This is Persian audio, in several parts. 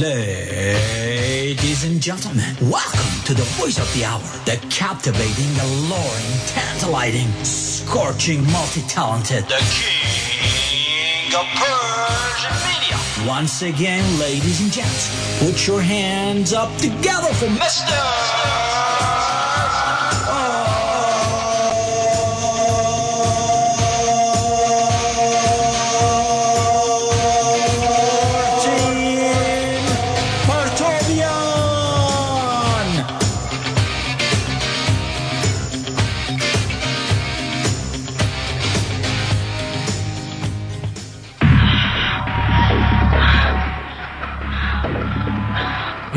Ladies and gentlemen, welcome to the voice of the hour, the captivating, alluring, tantalizing, scorching, multi-talented, the king of Persian media. Once again, ladies and gents, put your hands up together for Mr.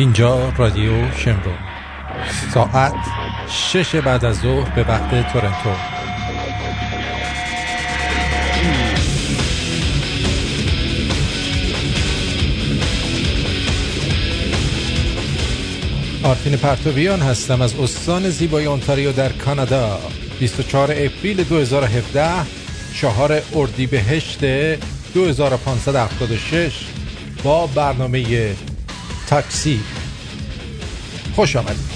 اینجا رادیو شمرو ساعت شش بعد از ظهر به وقت تورنتو. آرتین پرتویان هستم از استان زیبای اونتاریو در کانادا. 24 اپریل 2017 چهار اردیبهشت 2576 با برنامه تاکسی. خوش آمدید.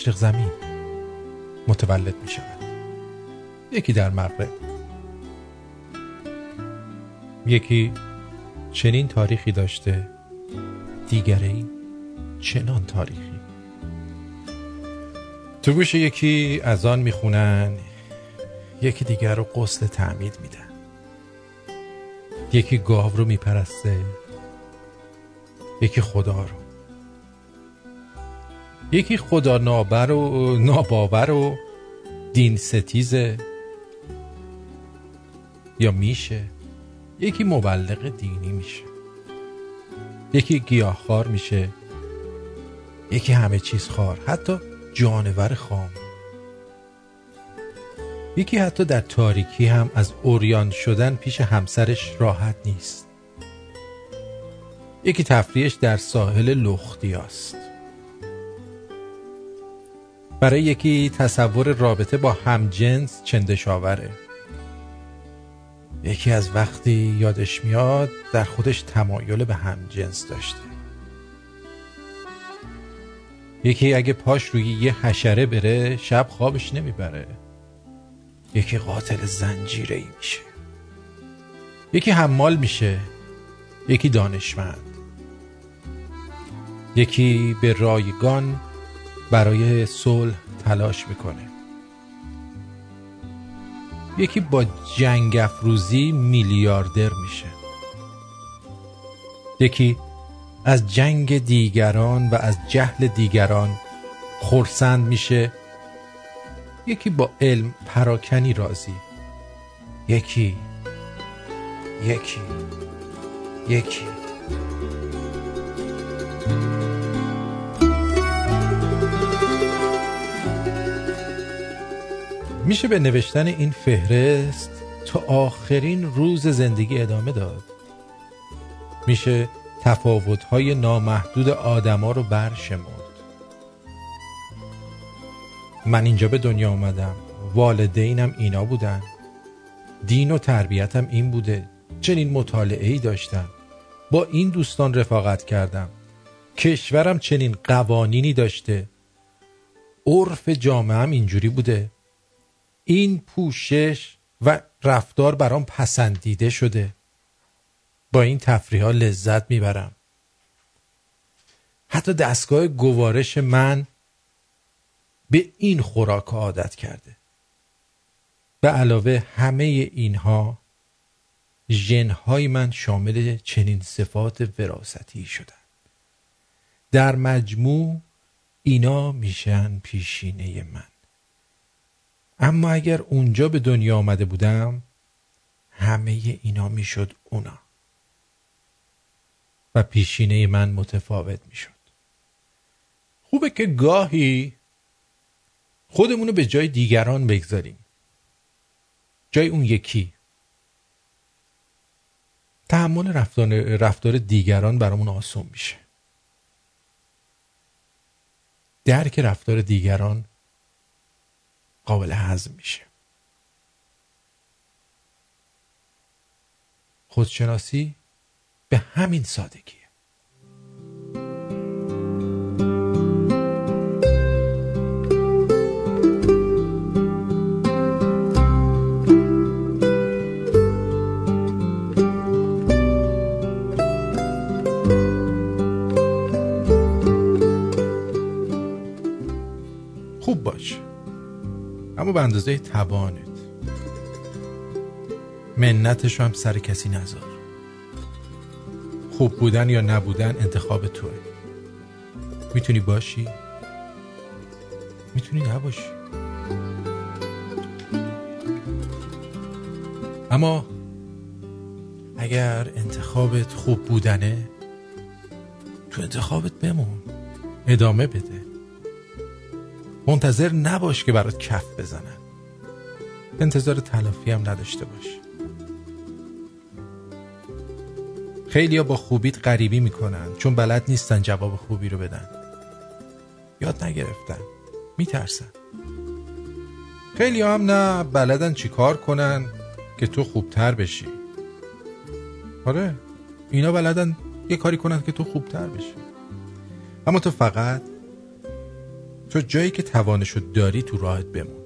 مشرق زمین متولد می شود. یکی در مغرب. یکی چنین تاریخی داشته دیگری چنان تاریخی. تو گوش یکی از آن می‌خونن یکی دیگر رو قسل تعمید میدن یکی گاو رو میپرسته یکی خدا رو. یکی خدا نابر و ناباور و دین ستیزه. یا میشه؟ یکی مبلغ دینی میشه. یکی گیاهخوار میشه. یکی همه چیز خار حتی جانور خام. یکی حتی در تاریکی هم از اوریان شدن پیش همسرش راحت نیست. یکی تفریحش در ساحل لختیاست برای یکی تصور رابطه با همجنس چندشاوره. یکی از وقتی یادش میاد در خودش تمایل به همجنس داشته. یکی اگه پاش روی یه حشره بره شب خوابش نمی‌بره. یکی قاتل زنجیره ای میشه. یکی حمال میشه. یکی دانشمند. یکی به رایگان برای صلح تلاش می‌کنه. یکی با جنگ افروزی میلیاردر میشه. یکی از جنگ دیگران و از جهل دیگران خورسند میشه. یکی با علم پراکنی راضی. یکی یکی یکی. میشه به نوشتن این فهرست تا آخرین روز زندگی ادامه داد. میشه تفاوت‌های نامحدود آدما رو برشمرد. من اینجا به دنیا اومدم. والدینم اینا بودن. دین و تربیتم این بوده. چنین مطالعه ای داشتم. با این دوستان رفاقت کردم. کشورم چنین قوانینی داشته. عرف جامعه هم اینجوری بوده. این پوشش و رفتار برام پسندیده شده. با این تفریح ها لذت می‌برم. حتی دستگاه گوارش من به این خوراک عادت کرده. به علاوه همه اینها ژنهای من شامل چنین صفات وراثتی شدن. در مجموع اینا میشن پیشینه من. اما اگر اونجا به دنیا آمده بودم همه اینا می‌شد اونا. و پیشینه من متفاوت می‌شد. خوبه که گاهی خودمونو به جای دیگران بگذاریم. جای اون یکی. تحمل رفتار, رفتار دیگران برامون آسون میشه. درک رفتار دیگران قابل هضم میشه. خودشناسی به همین سادگی اما به اندازه توانت. منتش هم سر کسی نذار خوب بودن یا نبودن انتخاب توه. می‌تونی باشی؟ می‌تونی نباشی. اما اگر انتخابت خوب بودنه تو انتخابت بمون. ادامه بده. منتظر نباش که برات کف بزنن. انتظار تلافی هم نداشته باش. خیلی ها با خوبیت غریبی می‌کنن چون بلد نیستن جواب خوبی رو بدن. یاد نگرفتن میترسن. خیلی هم نه بلدن چیکار کنن که تو خوبتر بشی. آره اینا بلدن یه کاری کنن که تو خوبتر بشی. اما تو فقط تو جایی که توانشو داری تو راحت بمون.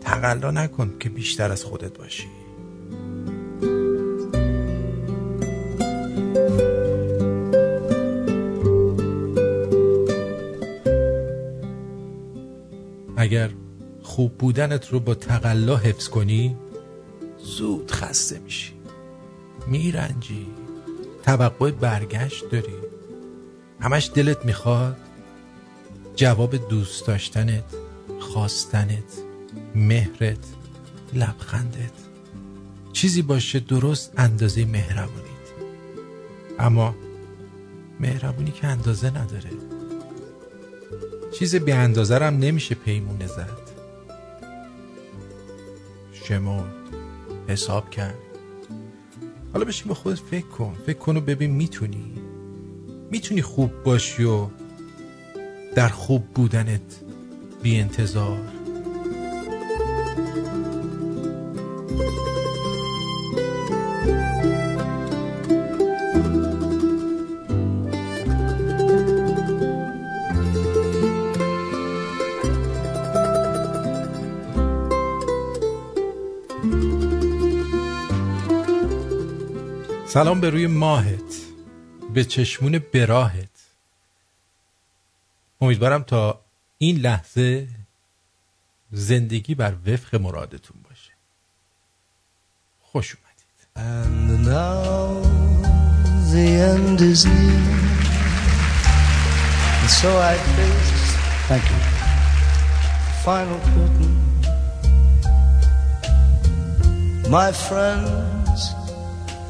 تقلا نکن که بیشتر از خودت باشی. اگر خوب بودنت رو با تقلا حفظ کنی زود خسته میشی. میرنجی. توقع برگشت داری. همش دلت می‌خواد جواب دوست داشتنت خواستنت مهرت لبخندت. چیزی باشه درست اندازه مهربونیت. اما مهربونی که اندازه نداره. چیز بی اندازه هم نمیشه پیمونه زد. شمرد حساب کرد. حالا بشین با خودت فکر کن. فکر کن و ببین می‌تونی. می‌تونی خوب باشی و در خوب بودنت بی انتظار. سلام به روی ماهت به چشمون براهت. امیدوارم تا این لحظه زندگی بر وفق مرادتون باشه خوش اومدید And now the end is near And so I face Thank you Final curtain My friends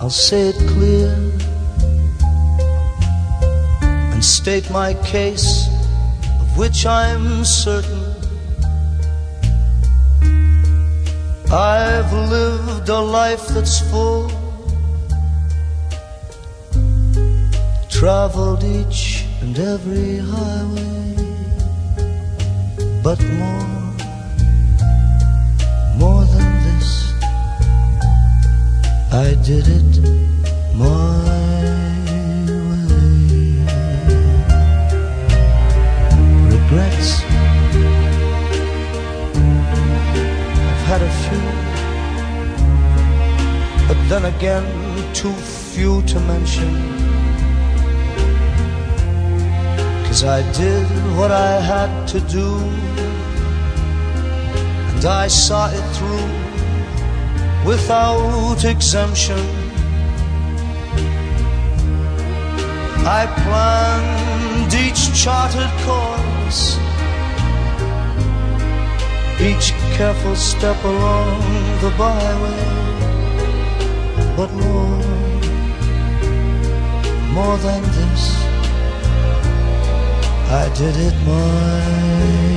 I'll say it clear And state my case which I'm certain. I've lived a life that's full, traveled each and every highway, but more, more than this, I did it my had a few, but then again, too few to mention. Cause I did what I had to do, and I saw it through without exemption. I planned each charted course each careful step along the byway. But more, more than this, I did it my.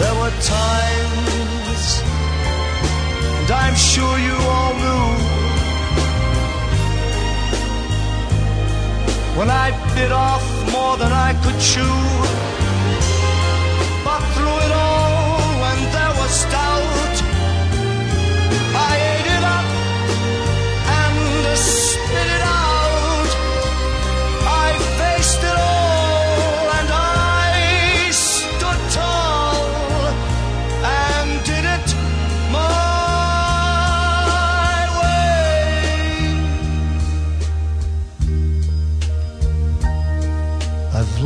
There were times, and I'm sure you all knew, when I bit off more than I could chew. But through it all, when there was doubt,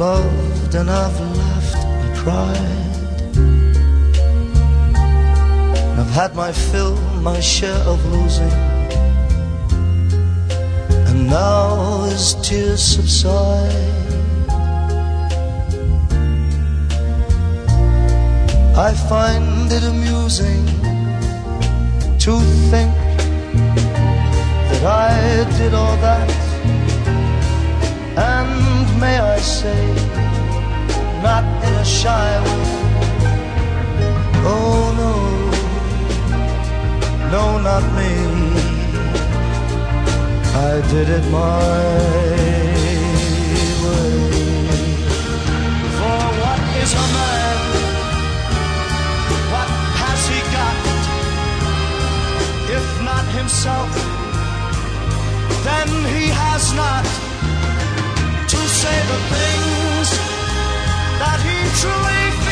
loved and I've laughed and cried. And I've had my fill, my share of losing. And now as tears subside, I find it amusing to think that I did all that and may I say, not in a shy way. Oh no, no, not me. I did it my way. For what is a man? What has he got? If not himself, then he has not say the things that he truly feels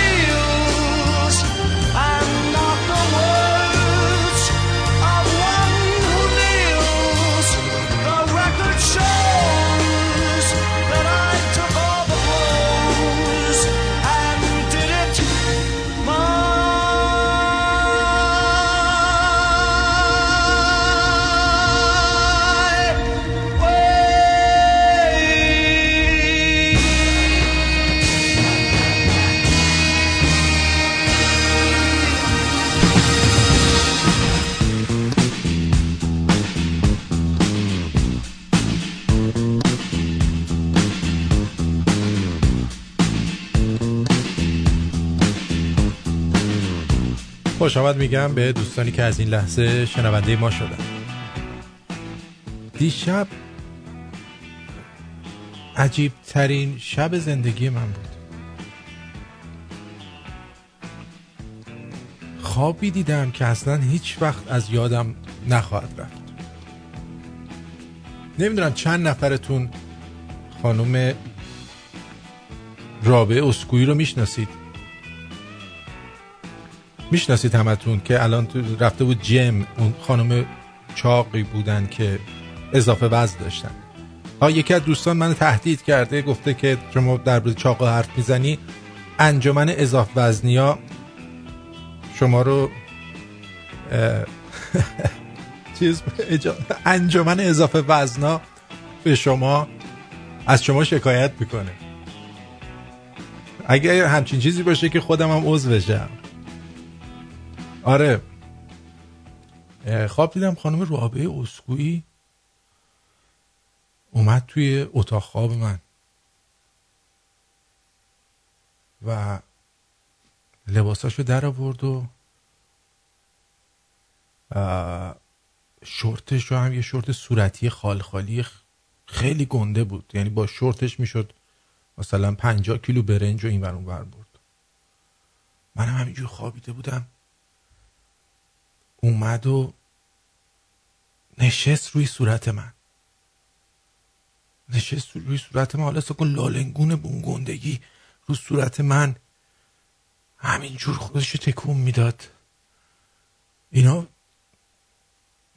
خوش آمد میگم به دوستانی که از این لحظه شنونده ما شدن. دیشب عجیب ترین شب زندگی من بود. خوابی دیدم که اصلا هیچ وقت از یادم نخواهد رفت. نمی‌دونم چند نفرتون خانم رابعه اسکویی رو می‌شناسید. می‌شناسید همتون که الان تو رفته بود جم اون خانم چاقی بودن که اضافه وزن داشتن. ها یکی از دوستان من تهدید کرده گفته که شما در مورد چاق حرف می‌زنی انجمن اضافه وزنیا شما رو چیز انجمن اضافه وزنا به شما از شما شکایت می‌کنه. اگر همچین چیزی باشه که خودم هم عضو بشم. آره. خواب دیدم خانم رابعه اسکویی اومد توی اتاق خواب من. و لباساشو در آورد و شورتش هم یه شورت صورتی خال خالی خیلی گنده بود. یعنی با شورتش می‌شد مثلا 50 کیلو برنج و این ور اون ور برد. منم همینجور خوابیده بودم. اومد و نشست روی صورت من. نشست روی صورت من. حالا کن لالنگون بونگندگی رو صورت من. همینجور خودش تکون می‌داد. اینا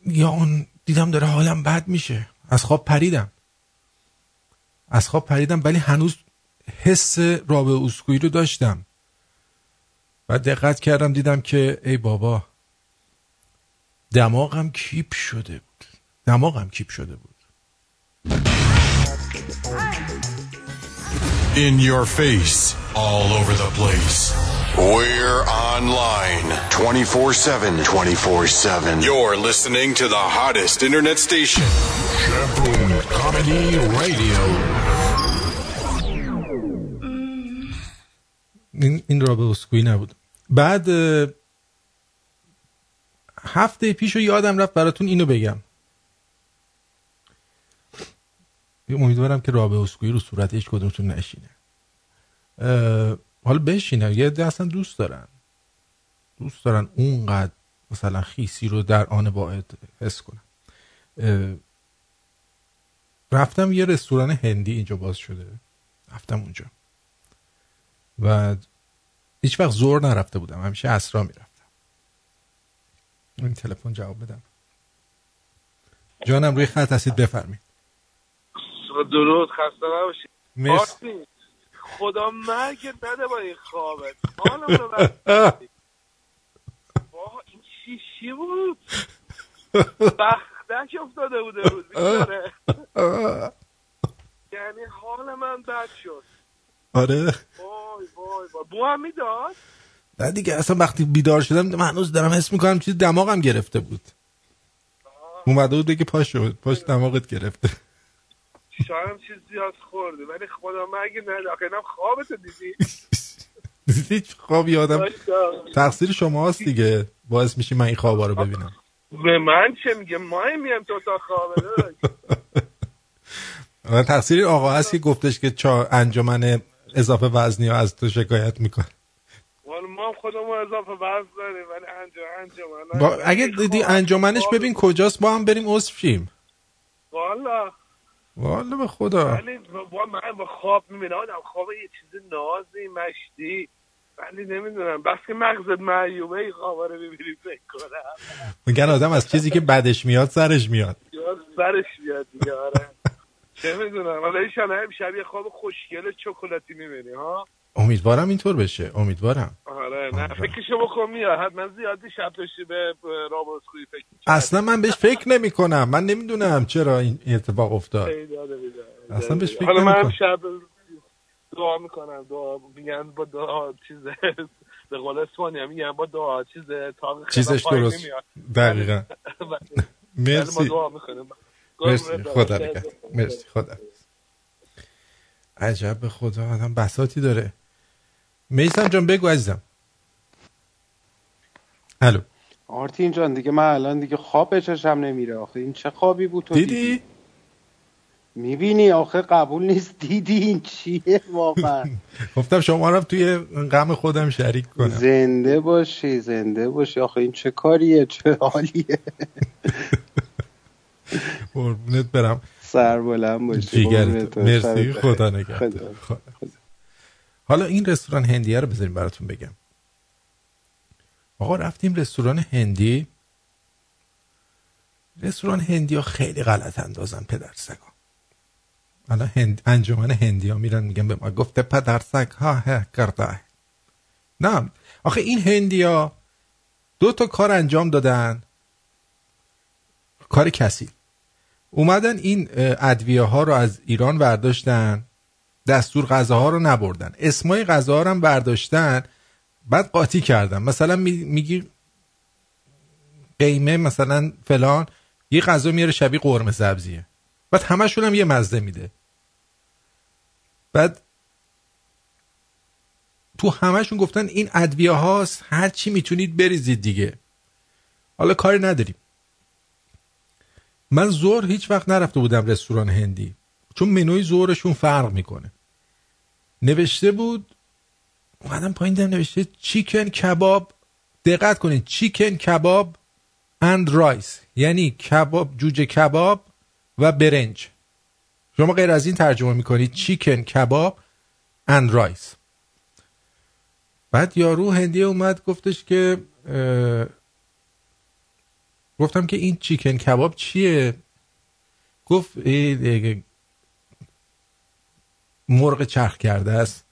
یا اون دیدم داره حالم بد میشه. از خواب پریدم. از خواب پریدم ولی هنوز حس رابع اسکویی رو داشتم. و دقت کردم دیدم که ای بابا دماغم کیپ شده بود دماغم کیپ شده بود In your face, all over the place. We're online 24 7. 24 7. You're listening to the hottest internet station. Shaboom Comedy Radio. این, این رابع اسکویی نبود بعد اه، هفته پیش رو یادم رفت براتون اینو بگم. امیدوارم که رابع اسکویی رو صورت هیچ کدومتون نشینه. حالا بشینه. یه اصلا دوست دارن. دوست دارن اونقدر مثلا خیسی رو در آن باید حس کنن. رفتم یه رستوران هندی اینجا باز شده. رفتم اونجا. و هیچ وقت زور نرفته بودم. همیشه اسرا می‌رفتم. این تلفن جواب بدم. جانم روی خط هستید بفرمید درود خسته نباشید مرسی. خدا مرگت نده با این خوابت. واه، این چی چی بود؟ بختک افتاده بوده بود. یعنی حال من بد شد. آره. وای وای وای. بو هم می‌داد؟ نه دیگه اصلا وقتی بیدار شدم من هنوز دارم حس می‌کنم چیز دماغم گرفته بود. اومده بود بگه پاش شد پاش دماغت گرفته. شاید چیز زیاد خوردی ولی خدا نده آخه اینم خوابتو دیدی. هیچ خوابی آدم. تقصیر شماست دیگه. باعث میشه من این خوابا رو ببینم. به من چه میگه؟ ما میم تو تا خوابه تقصیر آقا هست که گفتش که چا انجمن اضافه وزنی ها از تو شکایت میکن ولی ما هم خودمون اضافه وزن داریم ولی انجام انجام با اگه دیدی انجمنش ببین کجاست با هم بریم عضو شیم. والا. والا به خدا. ولی با من با خواب می‌بینم آدم خواب یه چیز نازی مشتی. ولی نمی‌دونم. بس که مغزت معیوبه این خوابا رو ببینی فکر کنم. میگن آدم از چیزی که بدش میاد سرش میاد. یا سرش بیاد دیگه آره. چه می‌دونم. حالا ایشالا هم شبیه خواب خوشگل چکلاتی می‌بینی ها؟ امیدوارم اینطور بشه. امیدوارم. آره نه فکرشو بکن میاد. حتما زیادی شب داشتی به خویی فکر. اصلا من بهش فکر نمی کنم من نمی‌دونم چرا این اتفاق افتاد. اصلا بهش فکر حالا من. شب دعا می‌کنم. دعا میگن با دعا چیز به قول اسپانیا میگن با دعا چیز تاق خدا چیزش درست. دقیقا. ولی ما مرسی. دعا می‌کنیم. مرسی. خدا نگهدار. مرسی. خدا عجب به خدا آدم بساتی داره. میسم جان بگو عزیزم. الو. آرتین جان دیگه من الان دیگه خواب به چشم نمیره. آخه این چه خوابی بود تو دیدی؟ می‌بینی؟ آخه قبول نیست. دیدی این چیه واقعا؟ گفتم شما رو توی غم خودم شریک کنم. زنده باشی زنده باشی. آخه این چه کاریه؟ چه حالیه؟ قربونت برم. سر بلند باشی مرسی. خدا نگهدار. حالا این رستوران هندیه رو بذاریم براتون بگم. آقا رفتیم رستوران هندی. رستوران هندی ها خیلی غلط اندازن پدر سگا الان هند... انجمن هندی ها میرن میگن به ما گفته پدر سگ ها هه کرده. نه. آخه این هندی ها دو تا کار انجام دادن. کار کسی. اومدن این ادویه ها رو از ایران برداشتن دستور غذاها رو نبردن. اسمای غذاها رو هم برداشتن بعد قاطی کردن. مثلا می- میگی قیمه مثلا فلان یه غذا میاره شبیه قرمه سبزیه. بعد همشون هم یه مزه میده. بعد تو همشون گفتن این ادویه هاست هر چی می‌تونید بریزید دیگه. حالا کاری نداریم. من ظهر هیچ وقت نرفته بودم رستوران هندی. چون منوی ظهرشون فرق می‌کنه. نوشته بود اومدم پایین دیدم نوشته chicken kebab. دقت کنید chicken kebab and rice یعنی کباب جوجه کباب و برنج. شما غیر از این ترجمه می‌کنید chicken kebab and rice بعد یارو هندیه اومد گفتش که گفتم که این چیکن کباب چیه؟ گفت مرغ چرخ کرده است.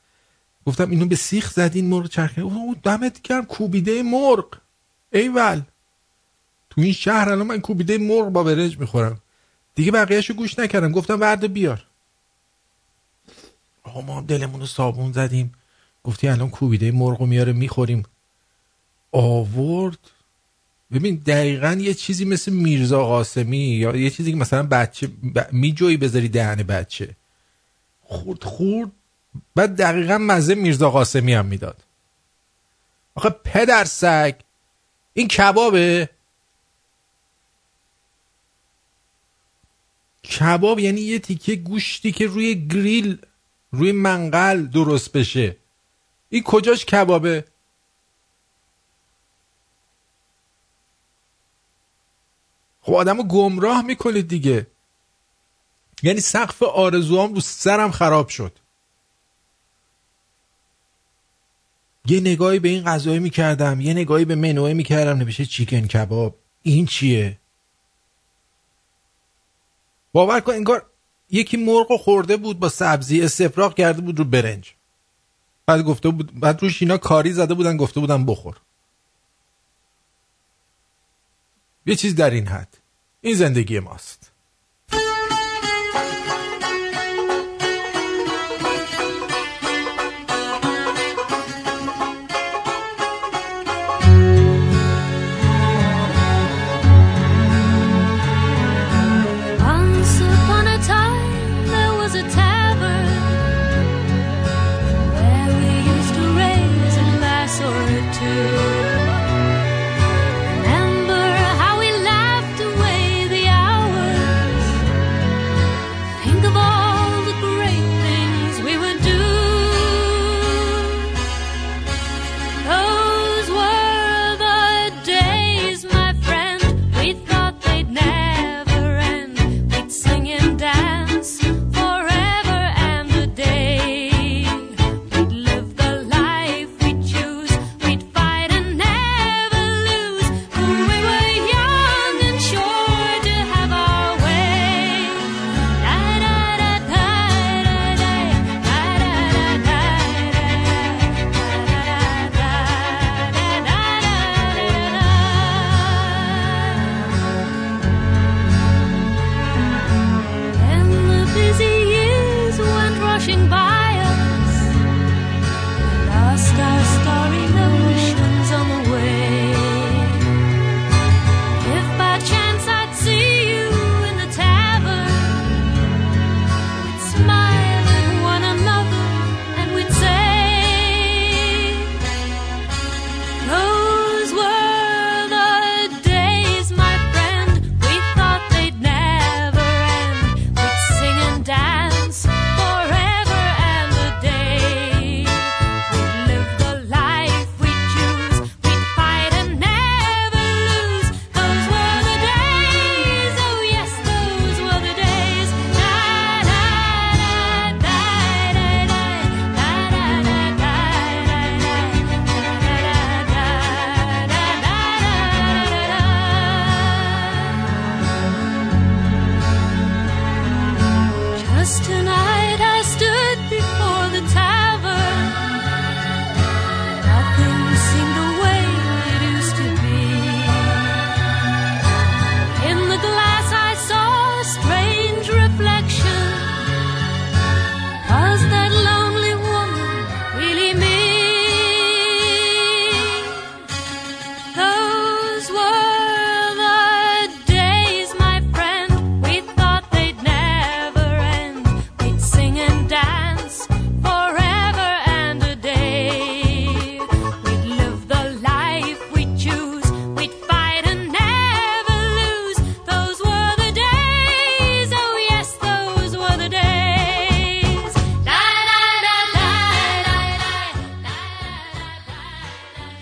گفتم اینو به سیخ زدین مرغ چرخ کرده. او دمت گرم کوبیده مرغ. ایول تو این شهر الان من کوبیده مرغ با برنج می‌خورم. دیگه بقیهشو گوش نکردم. گفتم ورده بیار. آقا ما دلمون رو صابون زدیم. گفتی الان کوبیده مرغ میاره می‌خوریم. آورد. ببین دقیقا یه چیزی مثل میرزا قاسمی یا یه چیزی که مثلا بچه ب... میجوی بذاری دهن بچه. خورد خورد. بعد دقیقا مزه میرزا قاسمی هم می‌داد. آخه پدر سگ این کبابه. کباب یعنی یه تیکه گوشتی که روی گریل روی منقل درست بشه. این کجاش کبابه؟ خب آدمو گمراه می‌کنید دیگه. یعنی سقف آرزوام رو سرم خراب شد. یه نگاهی به این غذای می‌کردم یه نگاهی به منوی می‌کردم نمیشه چیکن کباب. این چیه؟ باور کن انگار یکی مرغ خورده بود با سبزی استفراغ کرده بود رو برنج. بعد گفته بود بعد روش اینا کاری زده بودن گفته بودن بخور. یه چیز در این حد. این زندگی ماست.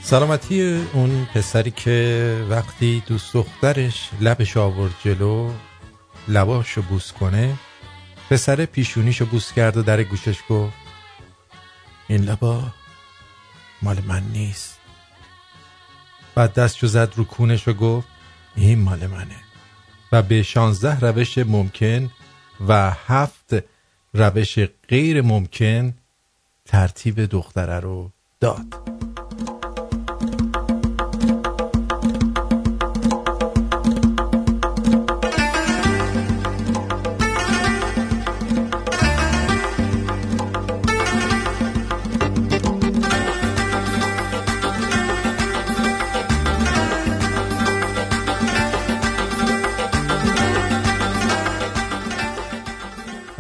سلامتی اون پسری که وقتی دوست دخترش لبش آورد جلو لباشو بوس کنه پسر پیشونیشو بوس کرد و در گوشش گفت این لبا مال من نیست. بعد دستشو زد رو کونش و گفت این مال منه. و به 16 روش ممکن و هفت روش غیر ممکن ترتیب دختره رو داد.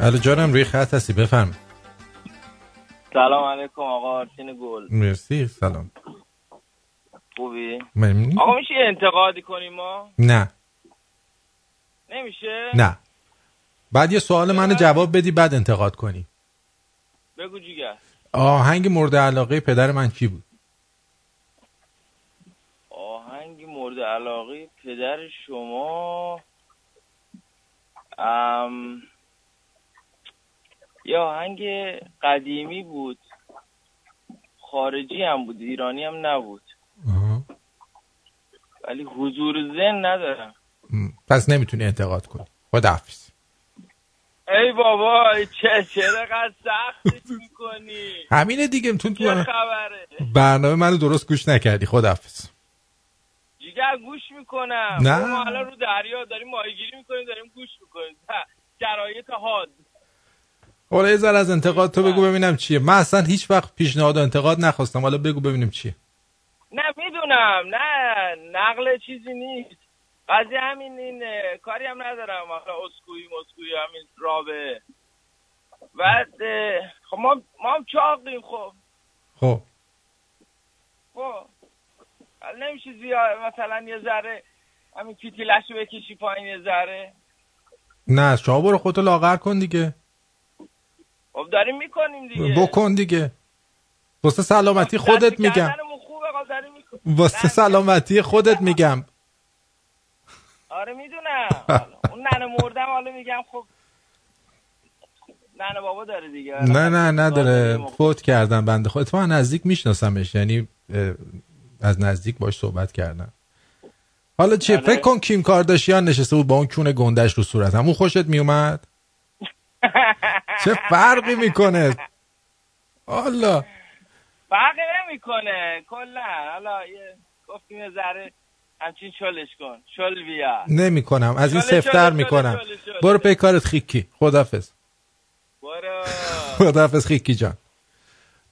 الو جانم روی خط هستی بفرم. سلام علیکم آقا آرتین گل. مرسی سلام. خوبی؟ ممنون. آقا میشه انتقادی کنیم ما؟ نه. نمیشه؟ نه. بعد یه سوال منو جواب بدی بعد انتقاد کنی. بگو جیگر. آهنگ مورد علاقه پدر من کی بود؟ آهنگ مورد علاقه پدر شما ام... یه آهنگ قدیمی بود. خارجی هم بود ایرانی هم نبود. ولی حضور ذهن ندارم. پس نمی‌تونی انتقاد کنی. خداحافظ ای بابا چه چرا قد سخت می‌کنی؟ همینه دیگه تو خبره؟ برنامه منو درست گوش نکردی خداحافظ جیگر گوش می‌کنم. نه. ما الان رو دریا داریم ماهیگیری می‌کنیم داریم گوش می‌کنیم. شرایط حاد. حالا یه ذره از انتقاد تو بگو ببینم چیه. من اصلا هیچ وقت پیشنهاد و انتقاد نخواستم. حالا بگو ببینیم چیه. نه می‌دونم. نه نقل چیزی نیست. قضیه همین این کاری هم ندارم. حالا اسکویی مسکویی همین رابه. اه، خب ما ما هم چاقیم خب. خب. خب. نمیشه زیاد مثلا یه ذره همین کیتیلش رو بکشی پایین یه ذره. نه شما برو خودتو لاغر کن دیگه. خب داریم می‌کنیم دیگه. بکن دیگه. واسه سلامتی خودت میگم. خب داریم می‌کنیم. واسه سلامتی خودت میگم. آره می‌دونم. اون ننه مردم حالا میگم خب. ننه بابا داره دیگه. نه نه نداره. فوت کردن بنده خود اتفاقا نزدیک میشناسمش یعنی از نزدیک باش صحبت کردم. حالا چیه آره. فکر کن کیم کارداشیان نشسته بود با اون کون گندش رو صورتم. اون خوشت میومد چه فرقی می‌کنه؟ حالا فرقی نمی‌کنه. کلا. حالا یه گفتیم ذره همچین شلش کن. شل بیا. نمی‌کنم. از این سفتر می‌کنم. برو پی کارت خیکی. خدافز برو. خدافز خیکی جان.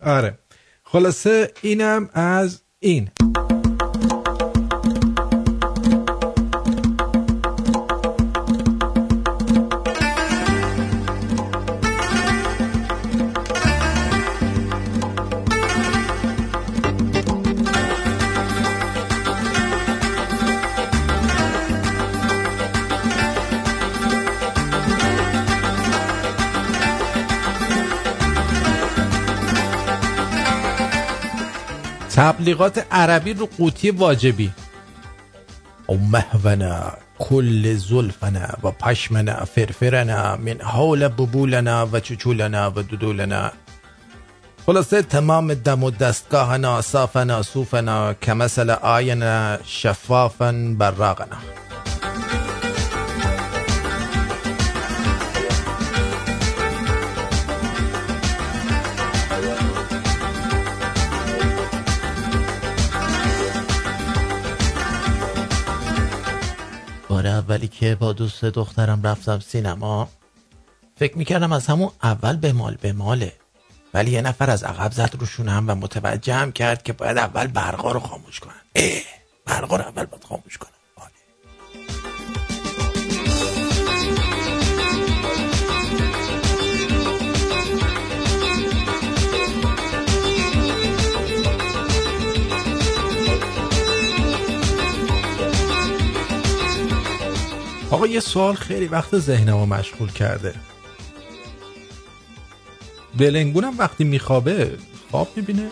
آره. خلاصه اینم از این. تبلیغات عربی رو قوطی واجبی. او مهونا کل زلفنا و پشمنا فرفرنا من حول ببولنا و چچولنا و دودولنا. خلاصه تمام دم و دستگاهنا صافنا صوفنا کمثل آینا شفافا براغنا. بار اولی که با دوست دخترم رفتم سینما فکر می‌کردم از همون اول به مال به ماله. ولی یه نفر از عقب زد روشونم و متوجهم کرد که باید اول برقا رو خاموش کنن. اه برقا رو اول باید خاموش کنن. آقا یه سوال خیلی وقت ذهنمو مشغول کرده. بلنگونم وقتی میخوابه خواب می‌بینه.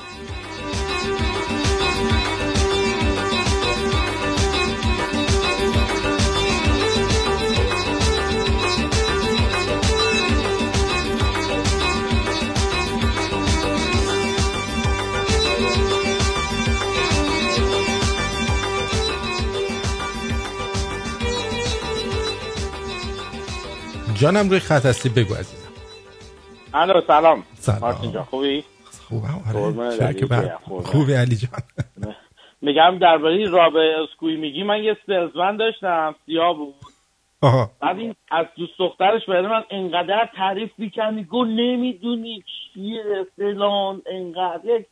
جانم روی خط هستی بگو عزیزم. الو سلام. سلام. مارتین جان خوبی؟ خوبم. آره. خوبی علی جان. میگم درباره رابه اسکوی میگی من یه سلزمن داشتم سیاه بود. آها. بعد این از دوست دخترش برای من انقدر تعریف می‌کرد میگو نمی‌دونی چیه فلان انقدر.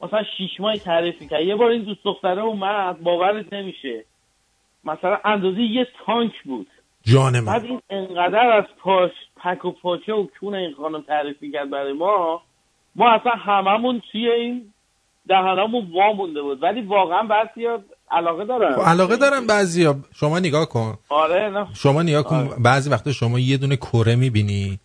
مثلا شیش ماهی تعریف می‌کرد یه بار این دوست دختره اومد باورت نمیشه. مثلا اندازه یه تانک بود. جان بعد من این انقدر از پاش پک و پاچه و کون این خانم تعریف می‌کرد برای ما ما اصلا هممون توی این؟ دهنمون وا مونده بود. ولی واقعا بعضی علاقه دارن. خب علاقه دارم بعضیا. شما نگاه کن. آره نه. شما نگاه کن. آره. بعضی وقتا شما یه دونه کره می‌بینی.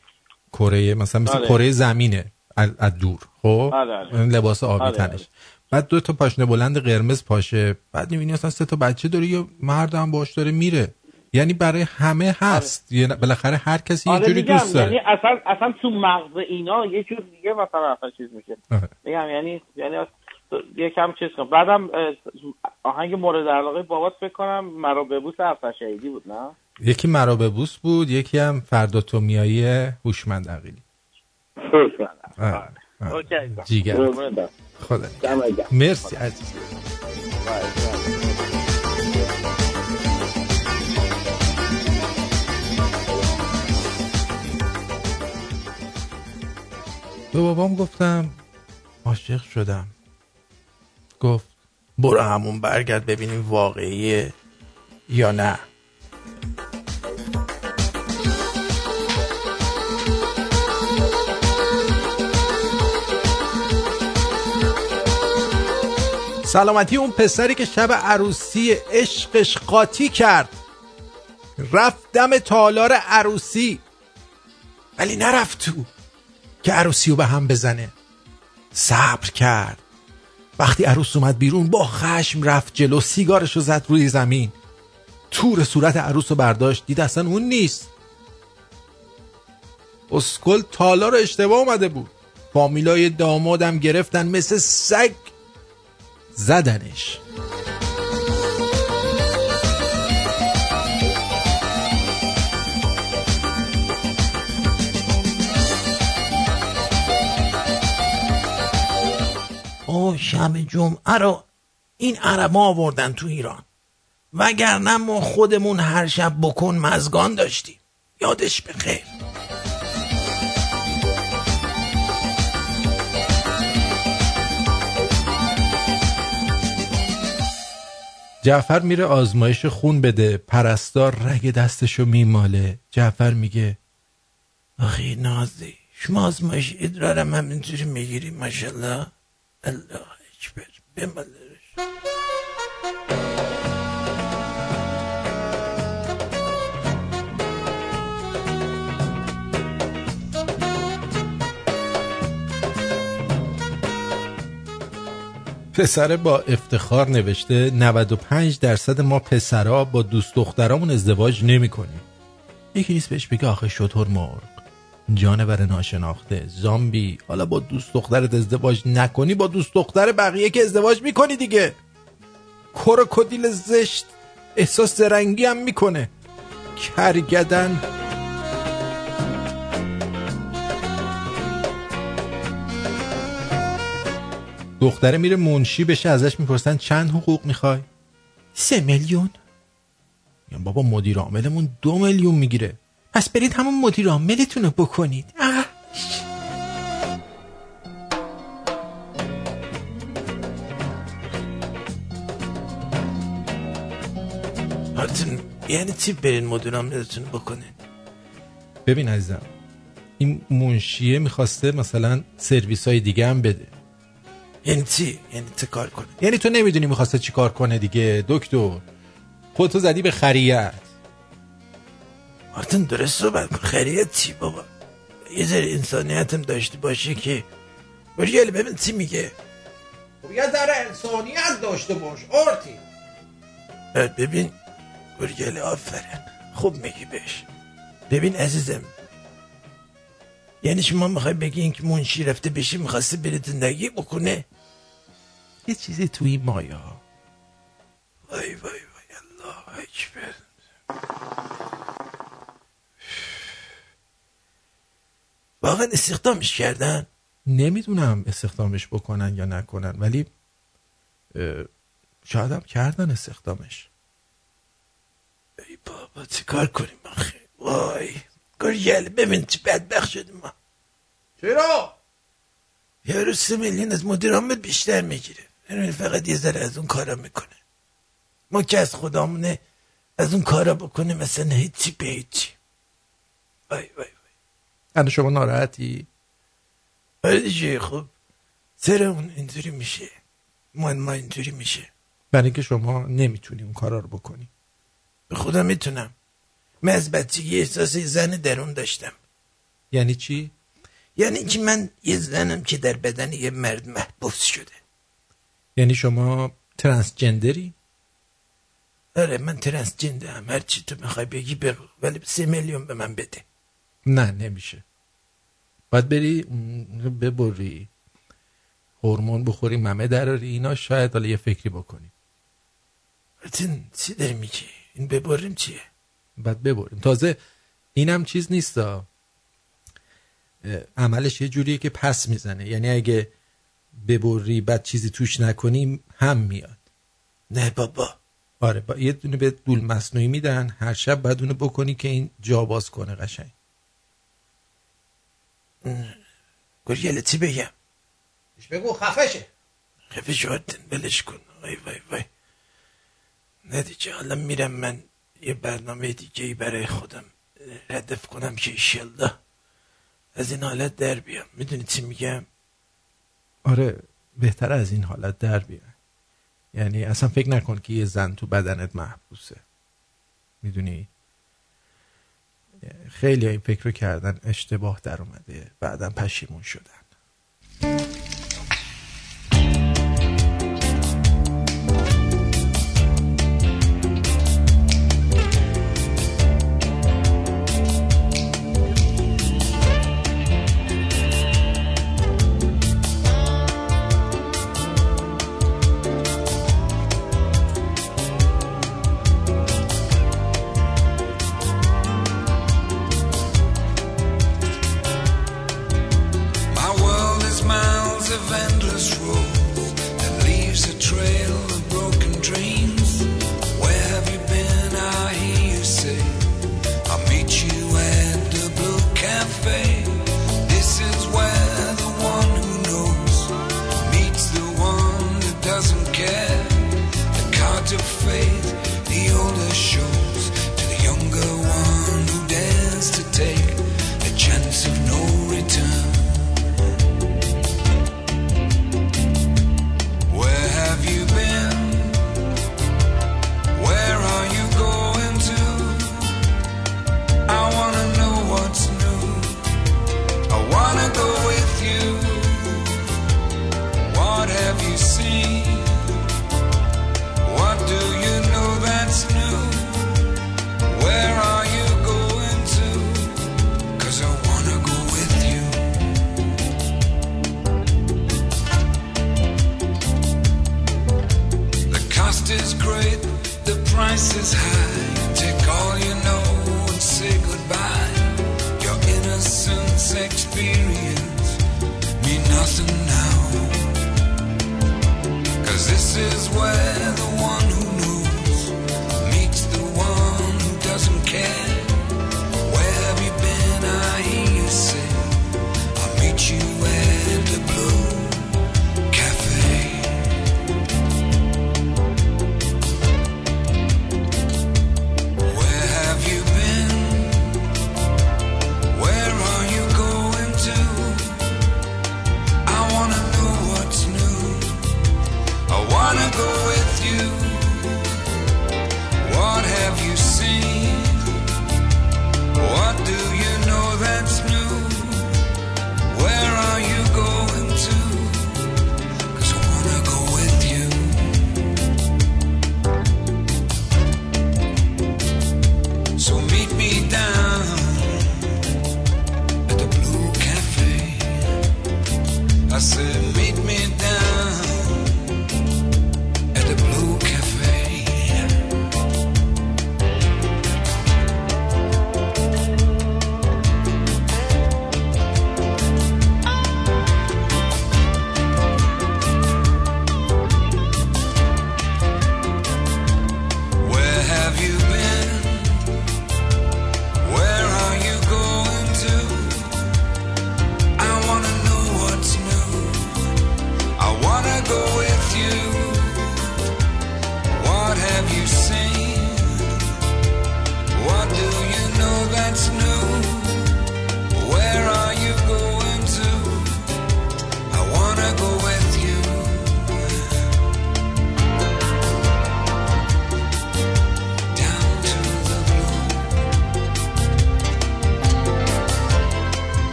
کره مثلا مثل آره. کره زمینه از دور خب؟ آره، آره. لباس آبی آره، تنش. آره. بعد دو تا پاشنه بلند قرمز پاشه. بعد می‌بینی اصلا سه تا بچه داره یا مرد هم باش داره میره. یعنی برای همه هست. یه بالاخره هر کسی یه آره جوری میگم دوست داره. یعنی اصلا اصلا تو مغز اینا یه جور دیگه مثلا اصلا چیز میشه. آره. میگم یعنی یعنی یکم چیز کنم بعدم آهنگ مورد علاقه بابات فکر کنم مرا ببوس افسر شهیدی بود نه؟ یکی مرا به بوس بود یکی هم فردا تو میایی هوشمند عقیلی. آره. آره. جیگر. خدا. مرسی عزیز. به بابام گفتم عاشق شدم. گفت برو همون برگرد ببینیم واقعیه یا نه. سلامتی اون پسری که شب عروسی عشقش قاطی کرد. رفت دم تالار عروسی ولی نرفت تو. که عروسی رو به هم بزنه. صبر کرد. وقتی عروس اومد بیرون با خشم رفت جلو سیگارش رو زد روی زمین. تور صورت عروس رو برداشت دید اصلا اون نیست. اسکل تالار اشتباه اومده بود. فامیلای دامادم گرفتن مثل سگ. زدنش. او شب جمعه رو این عربا آوردن تو ایران. وگرنه ما خودمون هر شب بکن مزگان داشتیم. یادش بخیر جعفر میره آزمایش خون بده. پرستار رگ دستشو میماله. جعفر میگه آخی نازی شما آزمایش ادرارم همینجوری می‌گیری ماشالله الله اکبر بمالش پسره با افتخار نوشته 95 درصد ما پسرا با دوست دخترامون ازدواج نمی کنیم یکی نیست بهش بگه آخه شطور مرغ جانور ناشناخته زامبی. حالا با دوست دخترت ازدواج نکنی با دوست دختر بقیه که ازدواج می‌کنی دیگه. کروکودیل زشت احساس زرنگی هم می‌کنه. کرگدن. دختره میره منشی بشه ازش می‌پرسن چند حقوق می‌خوای؟ سه میلیون. یا بابا مدیر عاملمون دو میلیون می‌گیره. پس برید همون مدیر عاملتون رو بکنید. اه. مارتین یعنی چی برین مدیر عاملتون بکنین؟ ببین عزیزم این منشیه می‌خواسته مثلا سرویس های دیگه هم بده. یعنی چی؟ یعنی چه کار کنه؟ یعنی تو نمی‌دونی می‌خواسته چی کار کنه دیگه دکتر. خودتو زدی به خریت. مارتین درست صحبت کن. خریت چی بابا؟ یه ذره انسانیتم داشته باشه که. بریال ببین چی میگه. خب یه ذره انسانیت داشته باش آرتی. ببین. گرگل آفرین. خوب میگی بهش. ببین عزیزم. یعنی شما می‌خوای بگی این که منشی رفته بشی می‌خواسته بره زندگی بکنه؟ یه چیزی توی مایا. وای وای وای. الله اکبر. واقعا استخدامش کردن؟ نمی‌دونم استخدامش بکنن یا نکنن ولی شاید هم کردن استخدامش. ای بابا چه کار کنیم آخه؟ وای گریل ببین چه بدبخت شدیم ما. چرا؟ یارو سه میلیون از مدیر عامل بیشتر می‌گیره. یعنی فقط یه ذره از اون کارا می‌کنه. ما که از خدامونه از اون کارا بکنه مثلا هیچی به هیچی. وای وای. الان شما ناراحتی؟ آره خب سر اون اینجوری میشه. ما ما اینجوری میشه. برای اینکه شما نمی‌تونی اون کارا رو بکنی. به خدا می‌تونم. من از بچگی احساس زن درون داشتم. یعنی چی؟ یعنی که من یه زنم که در بدن یه مرد محبوس شده. یعنی شما ترنسجندری آره من ترنسجنده هم هر چی تو می‌خوای بگی بگو ولی سه میلیون به من بده. نه نمیشه. باید بری ببری هورمون بخوری ممه دراری اینا شاید حالا یه فکری بکنی. این چی داری میگی؟ این ببریم چیه؟ بعد ببریم تازه اینم چیز نیستا عملش یه جوریه که پس می‌زنه. یعنی اگه ببری بعد چیزی توش نکنی هم میاد. نه بابا. آره با یه دونه به دول مصنوعی میدن. هر شب باید اونو بکنی که این جا باز کنه قشنگ. گریل چی بگم؟ بگو خفشه. خفه شد بلش کن. وای وای وای. نه دیگه حالا میرم من یه برنامه دیگه ای برای خودم. ردف کنم که ایشالله از این حالت در بیام. می‌دونی چی میگم؟ آره بهتر از این حالت در بیای. یعنی اصلا فکر نکن که یه زن تو بدنت محبوسه. می‌دونی؟ خیلی این فکر رو کردن اشتباه در اومده. بعدا پشیمون شدن.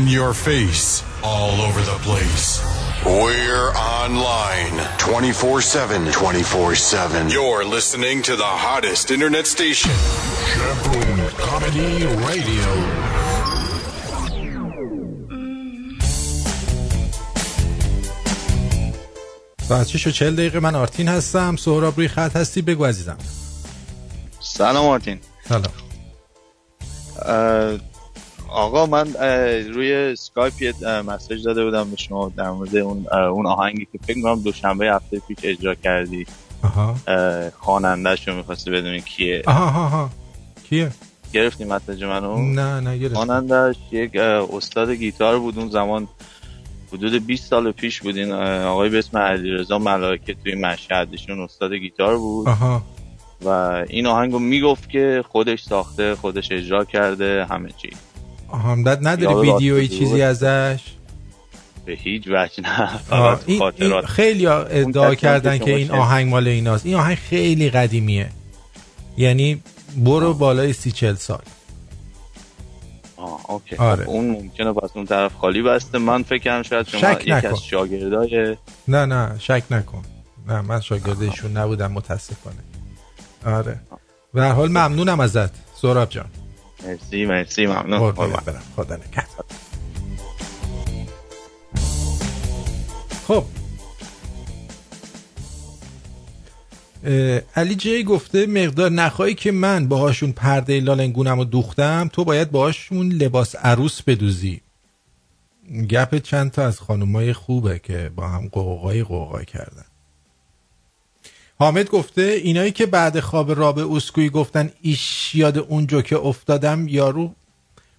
In your face, all over the place. We're online 24 7. 24 7. You're listening to the hottest internet station. Shaboom Comedy Radio. ساعت 6 و 40 دقیقه من آرتین هستم سهراب روی خط هستی بگو عزیزم سلام مارتین سلام آقا من روی سکایپ یه مسیج داده بودم به شما در مورد اون اون آهنگی که فکر می‌کنم دوشنبه هفته پیش اجرا کردی. آها. خواننده‌ش رو می‌خواستی بدونی کیه. آها آها آها. کیه؟ گرفتی مسیج منو نه نه گرفت. خواننده‌اش یک استاد گیتار بود. اون زمان حدود 20 سال پیش بود این اه، آقای به اسم علیرضا ملائکه توی مشهد. ایشون استاد گیتار بود. آها. و این آهنگو می‌گفت که خودش ساخته خودش اجرا کرده همه چی. بعد نداری راست چیزی. ازش؟ به هیچ وجه نه. فقط این, خیلی ادعا کردن که این آهنگ مال ایناست. این آهنگ خیلی قدیمیه. یعنی برو بالای سی چل سال. آه اوکی. آره. خب اون ممکنه پس اون طرف خالی بسته. من فکر کردم شاید شما شک یکی نکن. از شاگردای نه نه شک نکن. نه من شاگردشون نبودم متاسفانه. آره. به هر حال ممنونم ازت سهراب جان. مرسی مرسی ممنون خدا نگهدار خب علی جی گفته مقدار نخایی که من باهاشون پرده لالنگونم رو دوختم تو باید باهاشون لباس عروس بدوزی. گپ چند تا از خانومای خوبه که با هم قوقای قوقای کردن. حامد گفته اینایی که بعد خواب راب اسکویی گفتن ایش یاد اونجا که افتادم یارو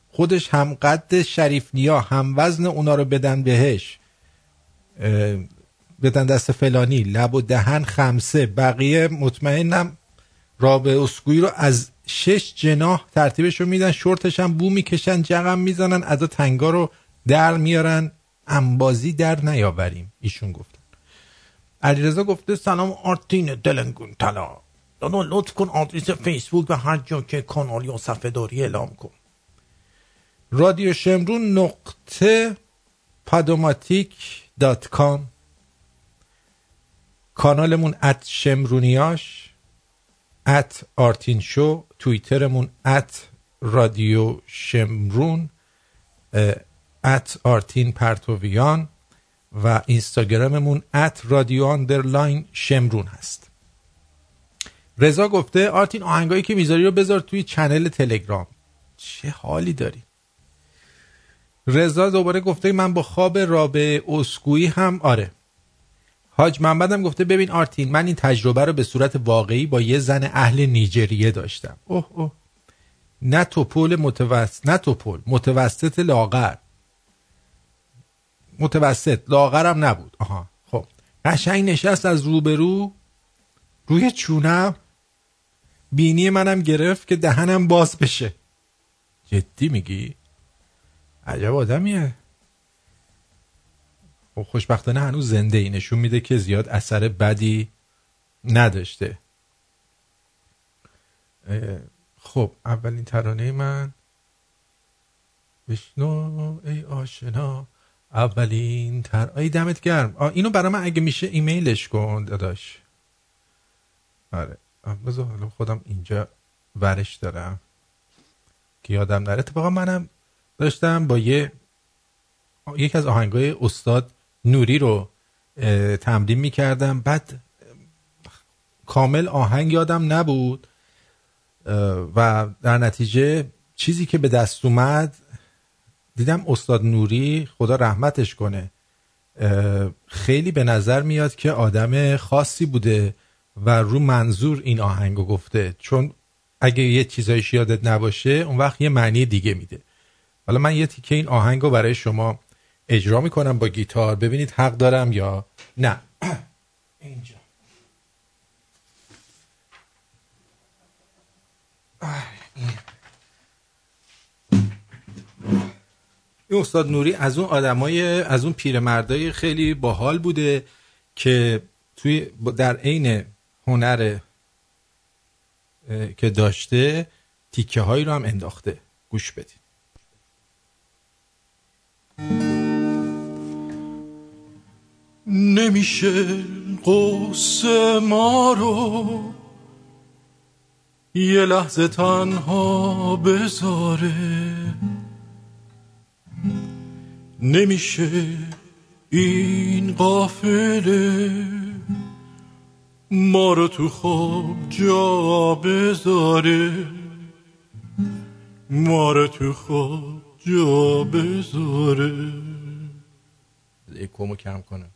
خودش هم قد شریف نیا هم وزن اونا رو بدن بهش بدن دست فلانی لب و دهن خمسه بقیه مطمئنم راب اسکویی رو از شش جناح ترتیبش رو میدن شورتش هم بو می‌کشن جغم می‌زنن ادا تنگا رو در میارن انبازی در نیاوریم ایشون گفتن علیرضا گفته سلام آرتین دلنگون طلا دادا لطف کن آدرس فیسبوک و هر جا که کانال یا صفحه داری اعلام کن. رادیو شمرون نقطه podomatic dot com. کانالمون at شمرونیاش at آرتین شو توییترمون at رادیو شمرون at آرتین پرتویان. و اینستاگراممون at رادیو underline شمرون هست. رضا گفته آرتین آهنگایی که می‌ذاری رو بذار توی channel تلگرام. چه حالی داری؟ رضا دوباره گفته من با خواب رابعه اسکویی هم آره. حاج محمدم گفته ببین آرتین من این تجربه رو به صورت واقعی با یه زن اهل نیجریه داشتم. اوه اوه. نه توپول متوسط نه توپول متوسط لاغر. متوسط. لاغرم نبود. آها. خب. قشنگ نشست از روبرو. روی چونم. بینی منم گرفت که دهنم باز بشه. جدی میگی؟ عجب آدمیه. خب خوشبختانه هنوز زنده ای. نشون میده که زیاد اثر بدی نداشته. خب اولین ترانه من. بشنو ای آشنا. اولین تر ای دمت گرم. آ، اینو برای من اگه میشه ایمیلش کن داداش. آره. بذار حالا خودم اینجا ورش دارم. که یادم نره. اتفاقا منم داشتم با یه یکی از آهنگای استاد نوری رو تمرین می‌کردم. بعد کامل آهنگ یادم نبود. و در نتیجه چیزی که به دست اومد دیدم استاد نوری خدا رحمتش کنه. خیلی به نظر میاد که آدم خاصی بوده و رو منظور این آهنگو گفته. چون اگه یه چیزایش یادت نباشه اون وقت یه معنی دیگه میده. حالا من یه تیکه این آهنگو برای شما اجرا می‌کنم با گیتار. ببینید حق دارم یا نه. اینجا. این. این استاد نوری از اون آدمای از اون پیرمردای خیلی باحال بوده که توی در عین هنر که داشته تیکه هایی رو هم انداخته. گوش بدید نمیشه قصه ما رو یه لحظه تنها بذاره. نمیشه این قافله ما رو تو خواب جا بذاره. ما رو تو خواب جا بذاره. اکومو کم کنم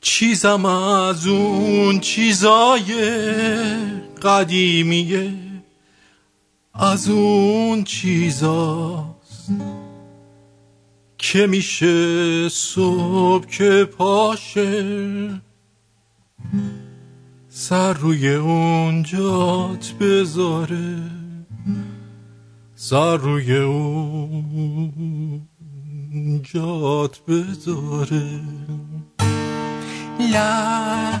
چیزم از اون چیزای قدیمیه. از اون چیزاست که میشه صبح که پاشه. سر روی اون جات بذاره. سر روی اون جات بذاره. لا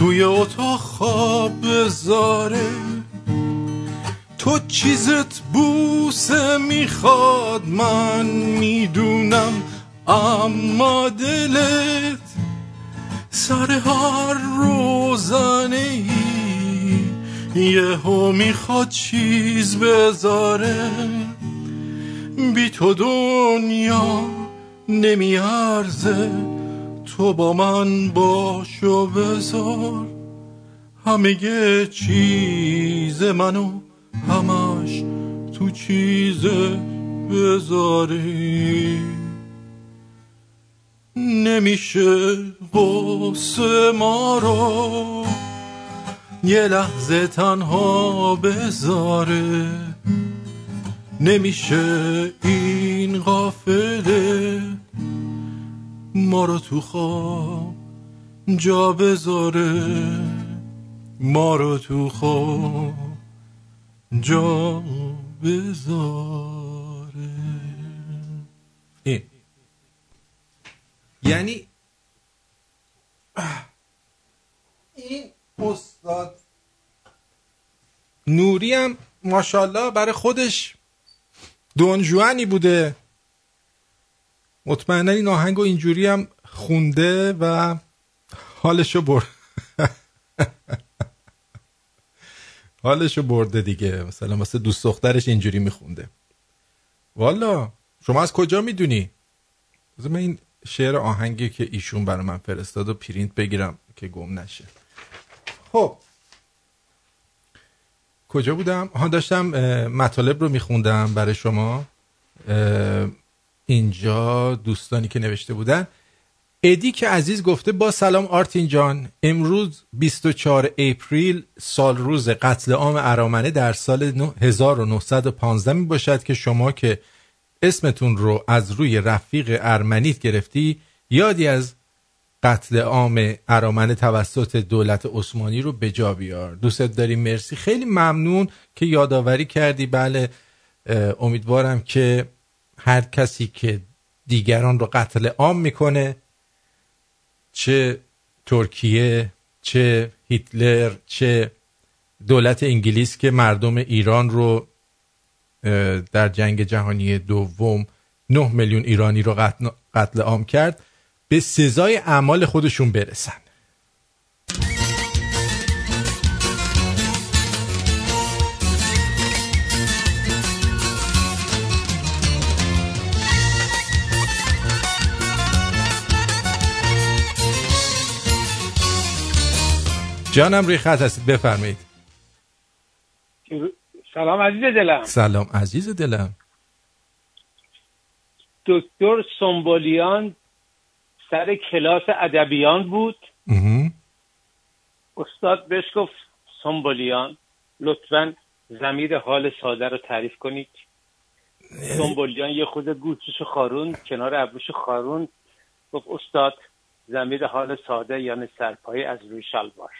توی اتاق خواب بذاره. تو چیزت بوسه می‌خواد من می‌دونم اما دلت سر هر روزانه یهو می‌خواد چیز بذاره. بی تو دنیا نمیارزه. تو با من باش و بذار. همه چیز منو همش تو چیز بذاری. نمیشه قصه ما رو یه لحظه تنها بذاره. نمیشه این قافله ما رو تو خواب جا بذاره. ما رو تو خواب جا بذاره. یعنی این استاد نوری هم ماشاءالله برای خودش دونجوانی بوده. مطمئنا این آهنگ و اینجوری هم خونده و حالشو برد. حالشو برده دیگه. مثلا واسه دوست دخترش اینجوری میخونده. والا شما از کجا می‌دونی؟ من این شعر آهنگی که ایشون برای من فرستاد و پرینت بگیرم که گم نشه. خب. کجا بودم؟ ها داشتم مطالب رو میخوندم برای شما. اینجا دوستانی که نوشته بودن. ادی که عزیز گفته با سلام آرتین جان امروز 24 اپریل سال روز قتل عام ارامنه در سال 1915 می باشد که شما که اسمتون رو از روی رفیق ارمنیت گرفتی یادی از قتل عام ارامنه توسط دولت عثمانی رو به جا بیار. دوستت داریم. مرسی. خیلی ممنون که یادآوری کردی. بله امیدوارم که هر کسی که دیگران رو قتل عام می‌کنه چه ترکیه چه هیتلر چه دولت انگلیس که مردم ایران رو در جنگ جهانی دوم 9 میلیون ایرانی رو قتل عام کرد به سزای اعمال خودشون برسن. جانم روی خط هستید بفرمایید. سلام عزیز دلم. سلام عزیز دلم. دکتر سنبولیان سر کلاس ادبیان بود. استاد بهش گفت سنبولیان لطفا زمیر حال ساده رو تعریف کنید. دنبالیان یه خود گوشش خارون کنار ابروش خارون گفت استاد زمیر حال ساده یعنی سرپایی از روی شلوار.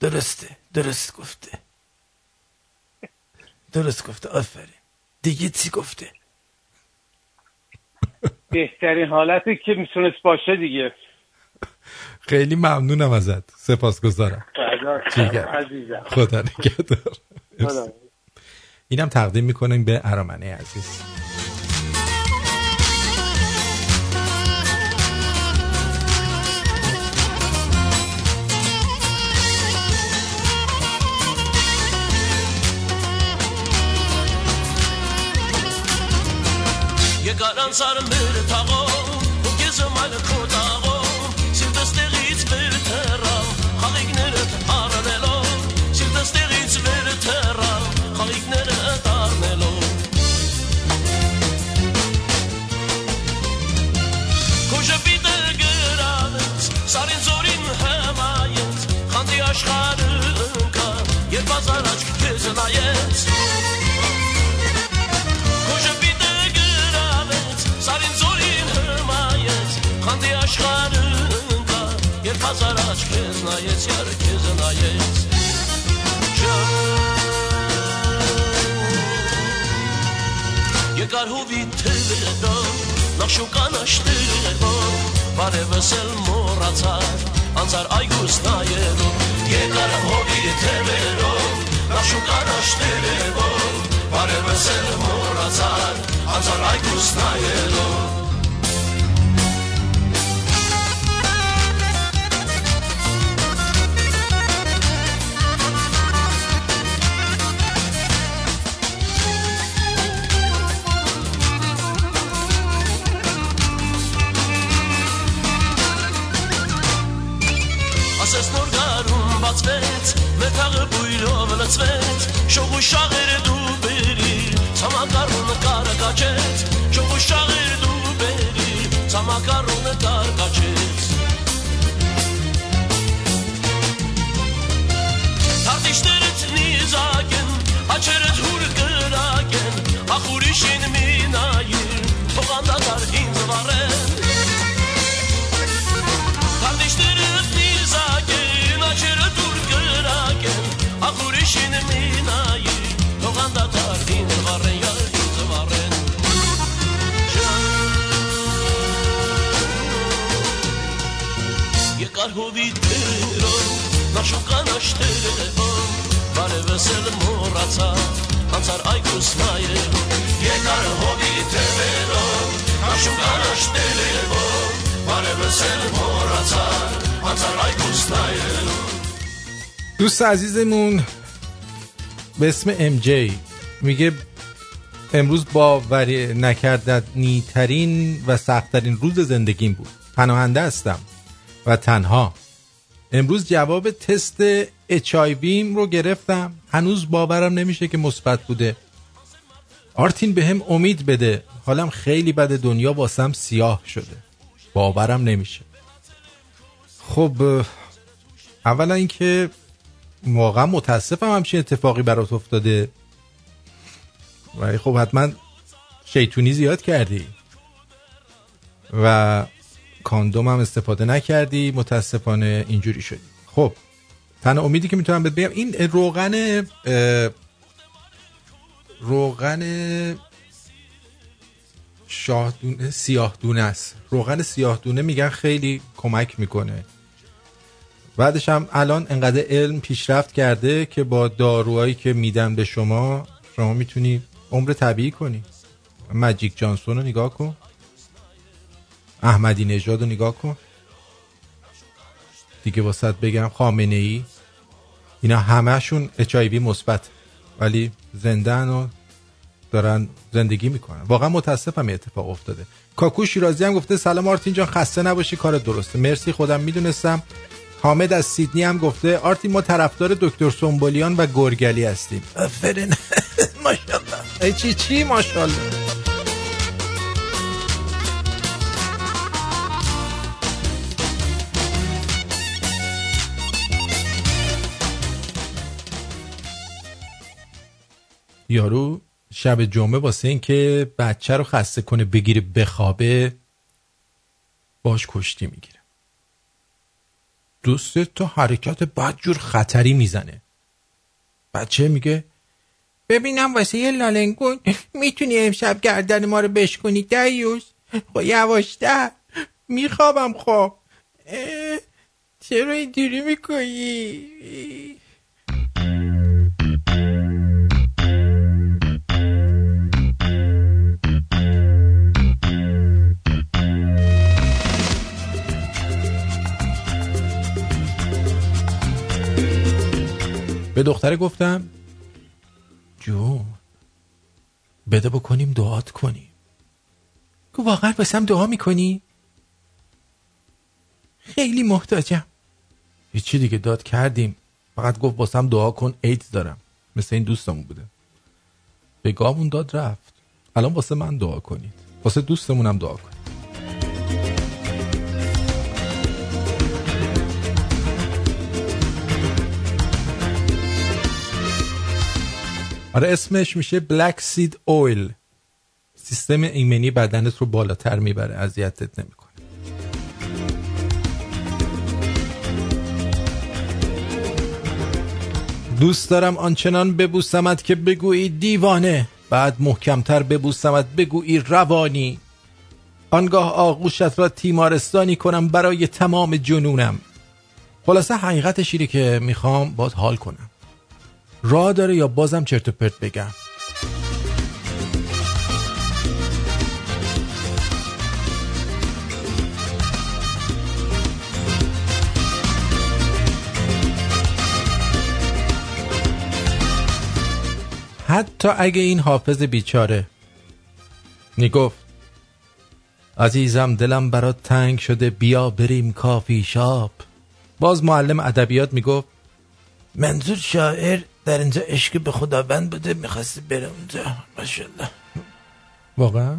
درسته درست گفته. درست گفته آفرین. دیگه چی گفته؟ بهترین حالتی که می‌تونست باشه دیگه. خیلی ممنونم ازت. سپاسگزارم. خدا نگهدار. اینم تقدیم می‌کنیم به ارامنه عزیز. անսարը մեր թաղով, ու կեզ մայլը քո տաղով, սիրտը ստեղից վեր թերավ, խալիկները առանելով, սիրտը ստեղից վեր թերավ, խալիկները հազար աչքեզ նայեց, երկեզ նայեց Եկար հովի թերերով, նախշուկան աշտերերով, բարևս էլ մորացար, անցար այգուս նայերով Եկար հովի թերերով, նախշուկան աշտերերով, բարևս էլ մորացար, անցար այգուս նայերով լցվեց շողու շաղերը դու բերի ցամակառունը կարակաճեց շողու շաղերը դու բերի ցամակառունը կարակաճեց Թարտիշներս նիզակեն աչերս հուրը կրակեն ախուրիշին մինայ دوست عزیزمون به اسم ام جی میگه امروز با وری نکردت نیترین و سخترین روز زندگیم بود پناهنده هستم و تنها امروز جواب تست اچ رو گرفتم. هنوز باورم نمیشه که مثبت بوده. آرتین به هم امید بده. حالم خیلی بده دنیا واسم سیاه شده. باورم نمیشه. خب اولا اینکه واقعا متاسفم همچین اتفاقی برات افتاده. ولی خب حتما شیطونی زیاد کردی. و کاندوم هم استفاده نکردی متاسفانه اینجوری شدی. خب تنها امیدی که می‌تونم بهت بگم این روغن روغن شاه دونه سیاه دونه است. روغن سیاه دونه میگن خیلی کمک می‌کنه. بعدش هم الان انقدر علم پیشرفت کرده که با داروهایی که میدن به شما شما می‌تونی عمر طبیعی کنی. مجیک جانسون رو نگاه کن. احمدی نژاد رو نگاه کن. دیگه واسط بگم خامنه ای اینا همهشون اچ مثبت. ولی زندن و دارن زندگی می‌کنن. واقعا متاسفم این اتفاق افتاده. کاکو شیرازی هم گفته سلام آرتین جان خسته نباشی کار درسته. مرسی خودم می‌دونستم. حامد از سیدنی هم گفته آرتین ما طرفدار دکتر سنبولیان و گرگلی هستیم. آفرین. ماشاءالله. ای چی چی؟ ماشاءالله. یارو شب جمعه واسه این که بچه رو خسته کنه بگیره بخوابه باش کشتی می‌گیره. دوست تا حرکت بدجور خطری می‌زنه. بچه میگه ببینم واسه یه لالنگون می‌تونی امشب گردن ما رو بشکنی دیوز؟ خب یواشتر میخوابم خب. چرا اینجوری می‌کنی؟ به دختره گفتم جون بده بکنیم دعات کنیم. گفت واقعا واسم دعا می‌کنی؟ خیلی محتاجم. هیچی دیگه داد کردیم. فقط گفت واسم دعا کن ایدز دارم. مثل این دوستمون بوده. به گامون داد رفت. الان واسه من دعا کنید. واسه دوستمونم دعا کنید. آره اسمش میشه بلک سید اویل سیستم ایمنی بدنت رو بالاتر می‌بره اذیتت نمی‌کنه. دوست دارم آنچنان ببوسمت که بگویی دیوانه. بعد محکمتر ببوسمت بگویی روانی. آنگاه آغوشت را تیمارستانی کنم برای تمام جنونم. خلاصه حقیقتش اینه که می‌خوام باز حال کنم. راه داره یا بازم چرت و پرت بگم؟ حتی اگه این حافظ بیچاره. می‌گفت عزیزم دلم برات تنگ شده بیا بریم کافی شاپ. باز معلم ادبیات می‌گفت منظور شاعر در اینجا عشق به خداوند بوده می‌خواسته بره اونجا. ماشاءالله. واقعا؟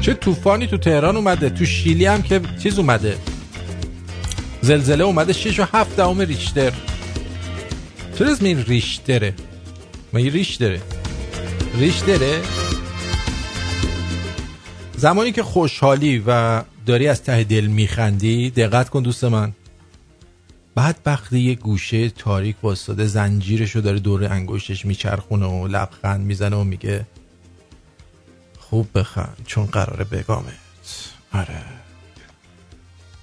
چه طوفانی تو تهران اومده تو شیلی هم که چیز اومده. زلزله اومده 6 و 7 دهم ریشتر. چرا اسم این ریشتره؟ مگه ریشتره. ریشتره؟ زمانی که خوشحالی و داری از ته دل میخندی؟ دقت کن دوست من. بعد وقتی یه گوشه تاریک واسطه زنجیرش رو داره دور انگشتش میچرخونه و لبخند می‌زنه و میگه خوب بخند چون قراره بگامت. آره.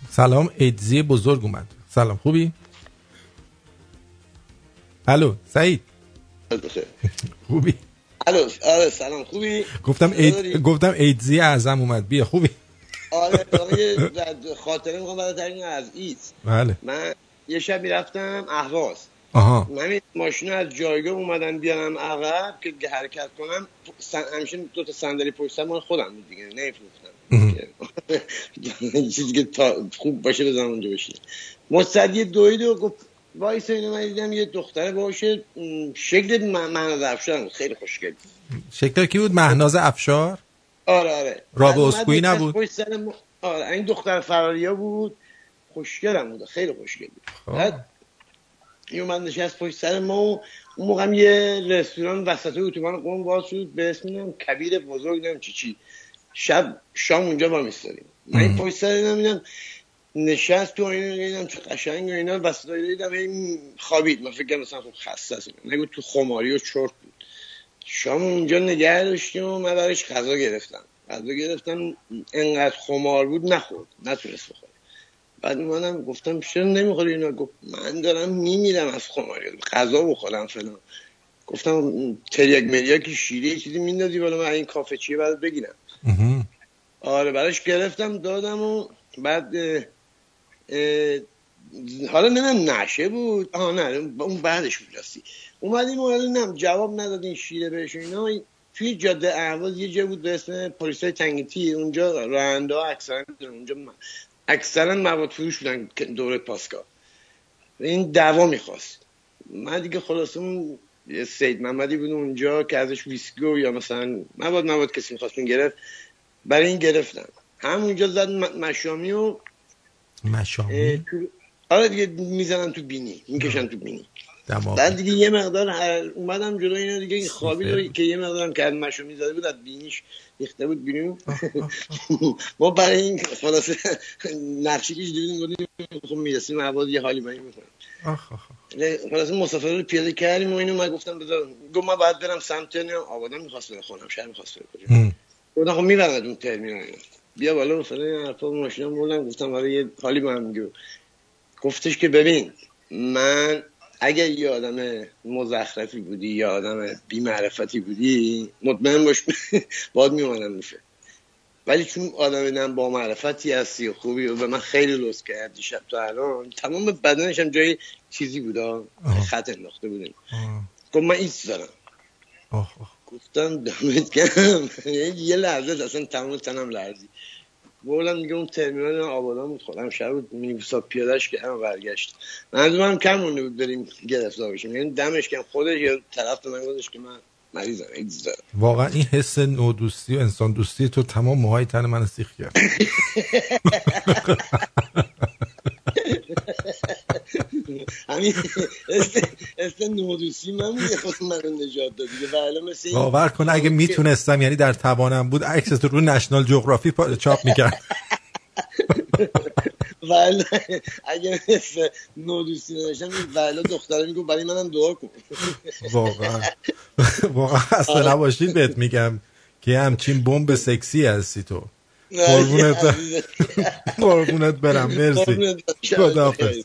سلام ایدزی بزرگ اومد. سلام خوبی؟ الو سعید. خوبی؟ الو آره سلام خوبی؟ گفتم؟ اید... گفتم ایدزی اعظم اومد. بیا خوبی؟ آره خاطره می‌خوام برای تعریف کنم از ایت. بله. من یه شب می‌رفتم اهواز. آها. من ماشین از جایگاه اومدن بیارم عقب که حرکت کنم سن... همیشه دو تا صندلی پشت مال خودم بود دیگه نمیفروختم. چیزی که تا خوب باشه بزنم اونجا بشه مستدی دوید و گفت وایس اینو من دیدم یه دختره باشه شکل مهناز افشار بود خیلی خوشگل. شکل کی بود؟ مهناز افشار؟ آره آره. اسکویی اومد نبود؟ ما- آره این دختر فراریا بود. خوشگلم بود خیلی خوشگل بود. خب. بعد این اومد نشست پشت سر ما و اون موقع هم یه رستوران وسط اتوبان قم باز شد به اسم کبیر بزرگ نمی‌دونم چی چی. شب شام اونجا با میستاریم من این پشت سر اینم دیدم نشست تو اینو دیدم چه قشنگ و اینا. وسط دیدم این خوابید من فکر مثلا خب خسته است. نگو تو خماری و چرت بود. شام اونجا نگه داشتیم و من براش غذا گرفتم. غذا گرفتم انقدر خمار بود نخورد نتونست بخوره. بعد اومدم گفتم چرا نمی‌خوری اینا؟ گفت من دارم میمیرم از خماری غذا بخورم فلان. گفتم تریاک مریاکی شیره یه چیزی میندازی بالا من این کافه چیه بعد بگیرم. آره براش گرفتم دادم و بعد اه، اه، حالا نمی‌دونم نشه بود. آها نه اون بعدش بود راستی اومدیم و حالا نم جواب نداد این شیره بهش اینا. توی جاده اهواز یه جا بود به اسم پلیسای تنگیتی اونجا راننده ها اکثرا اونجا اکثرا مواد فروش بودن دوره پاسکا. این دعوا می‌خواست. من دیگه خلاصه اون سید محمدی بود اونجا که ازش ویسکو یا مثلا مواد مواد کسی می‌خواست گرفت. برای این گرفتم همونجا زد مشامی و مشامی؟ آره دیگه می‌زنن تو بینی می‌کشن تو بینی. دماغ. بعد دیگه یه مقدار هر- اومدم جلو اینا دیگه این خوابی رو که یه مقدارم که مشو می‌زده بود از بینیش ریخته بود بیرون. ما برای این خلاصه نقشی که دیدیم بودیم خب می‌رسیم عوض یه حالی بایی می‌کنم خلاصه مسافر رو پیاده کردیم و اینو من گفتم بذار گفت من باید برم سمت آبادان می‌خواست بره خونم شهر می‌خواست بره کجا گفتم خب می‌برد اون ترمینال. بیا بالا مثلا این حرفا ماشینم بردم گفتم برای یه حالی هم میگه گفتش که ببین من اگر یه آدم مزخرفی بودی یا آدم بی معرفتی بودی مطمئن باش باید میمانم میشه. ولی چون آدم نم با معرفتی هستی و خوبی و به من خیلی لطف کرد دیشب تا الان تمام بدنش هم جای چیزی بودا خط انداخته بودیم. گفت من ایست دارم. گفتم دمت گرم. یه لحظه اصلا تمام تنم لرزی بردم دیگه اون ترمینال آبادان بود. خودم شب بود. پیادش که هم برگشت. منظورم کم مونده بود بریم گرفتار بشیم. یعنی دمش کم. خودش یا طرف من گفتش که من مریضم واقعا این حس نودوستی و انسان دوستی تو تمام موهای تن من سیخ کرد. همین است نودوسی من بود خود من رو نجات داد دیگه مثل این باور کن اگه می‌تونستم یعنی در توانم بود عکس تو رو نشنال جغرافی چاپ می‌کرد. ولی اگه مثل نودوسی نداشتم ولی دختره میگو برای منم دعا کن. واقعا. واقعا اصلا نباشید بهت میگم که همچین بمب سکسی هستی تو. قربونت. قربونت برم مرسی. خداحافظ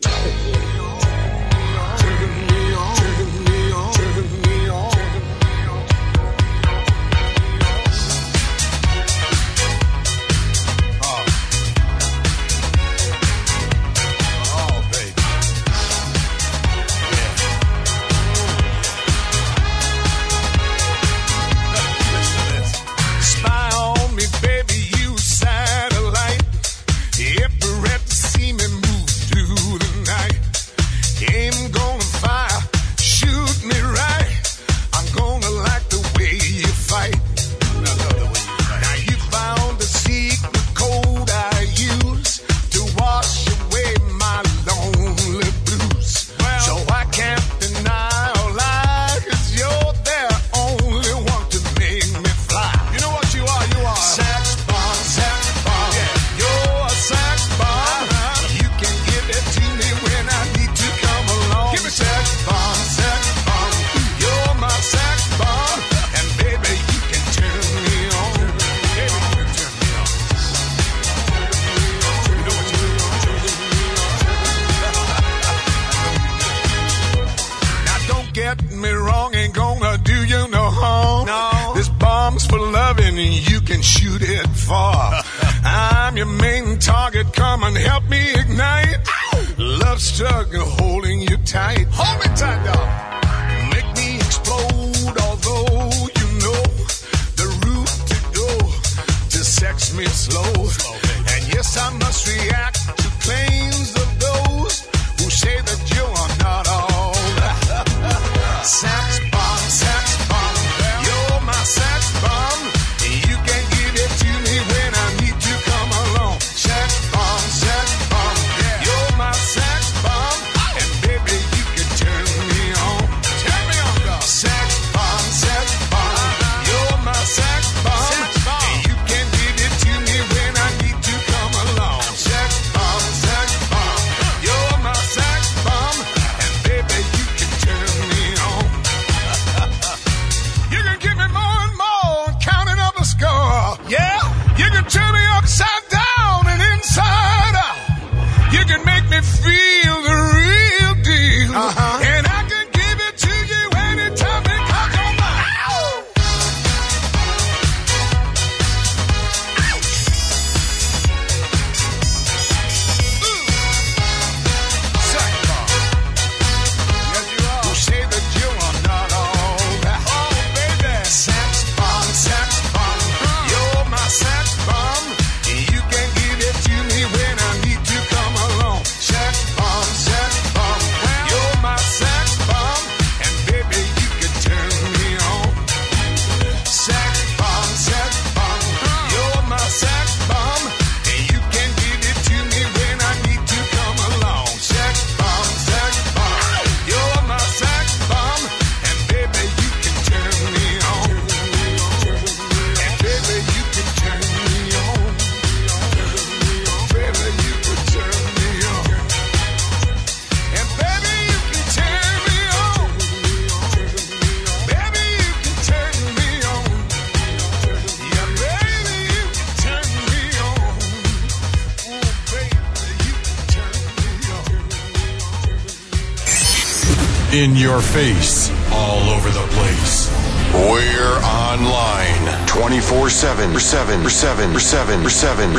In your face, all over the place. We're online 24 7 7 7 7 7 7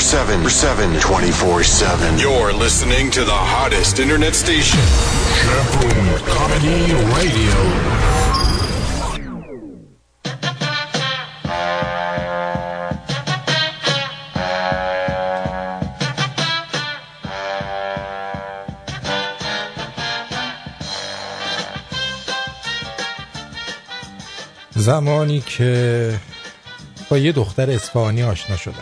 7 7 24 7. You're listening to the hottest internet station. Shaboom Comedy Radio. زمانی که با یه دختر اصفهانی آشنا شدم.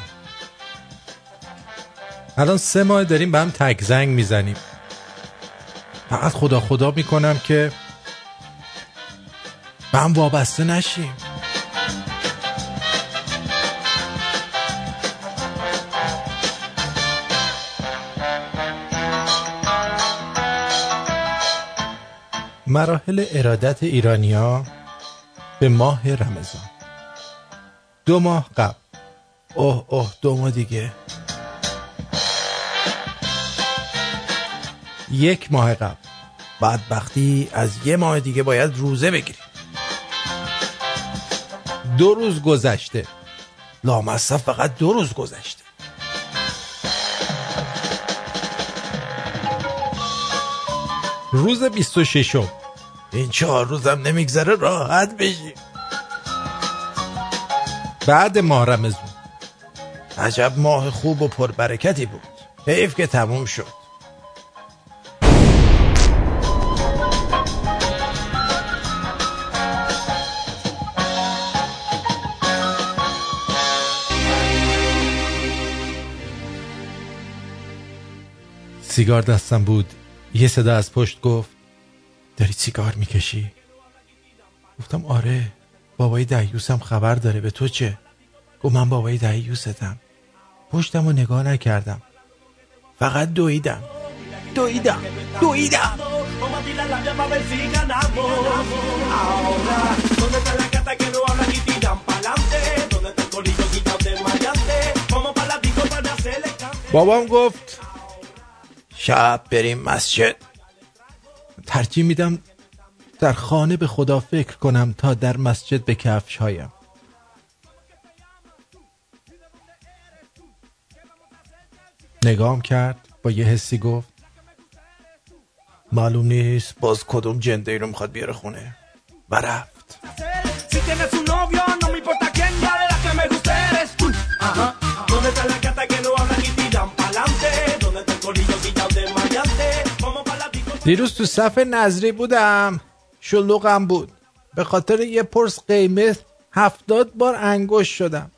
الان سه ماه داریم به هم تک زنگ می‌زنیم. فقط خدا خدا می‌کنم که به هم وابسته نشیم. مراحل ارادت ایرانیا به ماه رمضان. دو ماه قبل. اوه اوه دو ماه دیگه. یک ماه قبل. بدبختی از یه ماه دیگه باید روزه بگیریم. دو روز گذشته. لامصب فقط دو روز گذشته. روز 26 این چهار روزم نمیگذره راحت بشیم. بعد ماه رمزون عجب ماه خوب و پربرکتی بود. حیف که تموم شد. سیگار دستم بود. یه صدا از پشت گفت داری سیگار می‌کشی؟ گفتم آره بابای دعیوسم خبر داره به تو چه؟ گفت من بابای دعیوستم. پشتم رو نگاه نکردم. فقط دویدم. دویدم. دویدم. بابام گفت شب بریم مسجد. ترجیح میدم در خانه به خدا فکر کنم تا در مسجد به کفش هایم. نگام کرد با یه حسی گفت معلوم نیست باز کدوم جنده ای رو می‌خواد بیاره خونه. و رفت. دیروز تو صف نظری بودم. شلوغم بود. به خاطر یه پرس قیمت هفتاد بار انگوش شدم.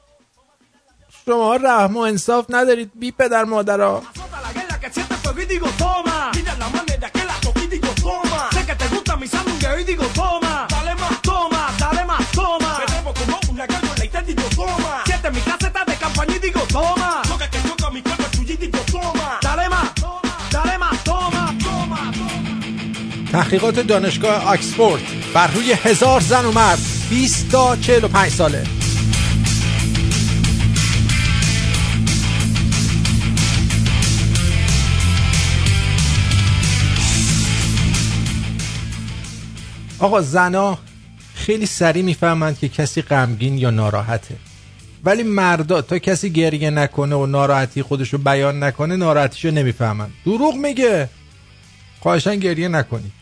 شما رحم و انصاف ندارید بی پدر مادرها toma. تحقیقات دانشگاه آکسفورد. بر روی هزار زن و مرد. 20 تا 45 ساله. آقا زنا خیلی سریع می‌فهمند که کسی غمگین یا ناراحته. ولی مردا تا کسی گریه نکنه و ناراحتی خودشو بیان نکنه ناراحتیشو نمی‌فهمن. دروغ میگه. خواهشان گریه نکنید.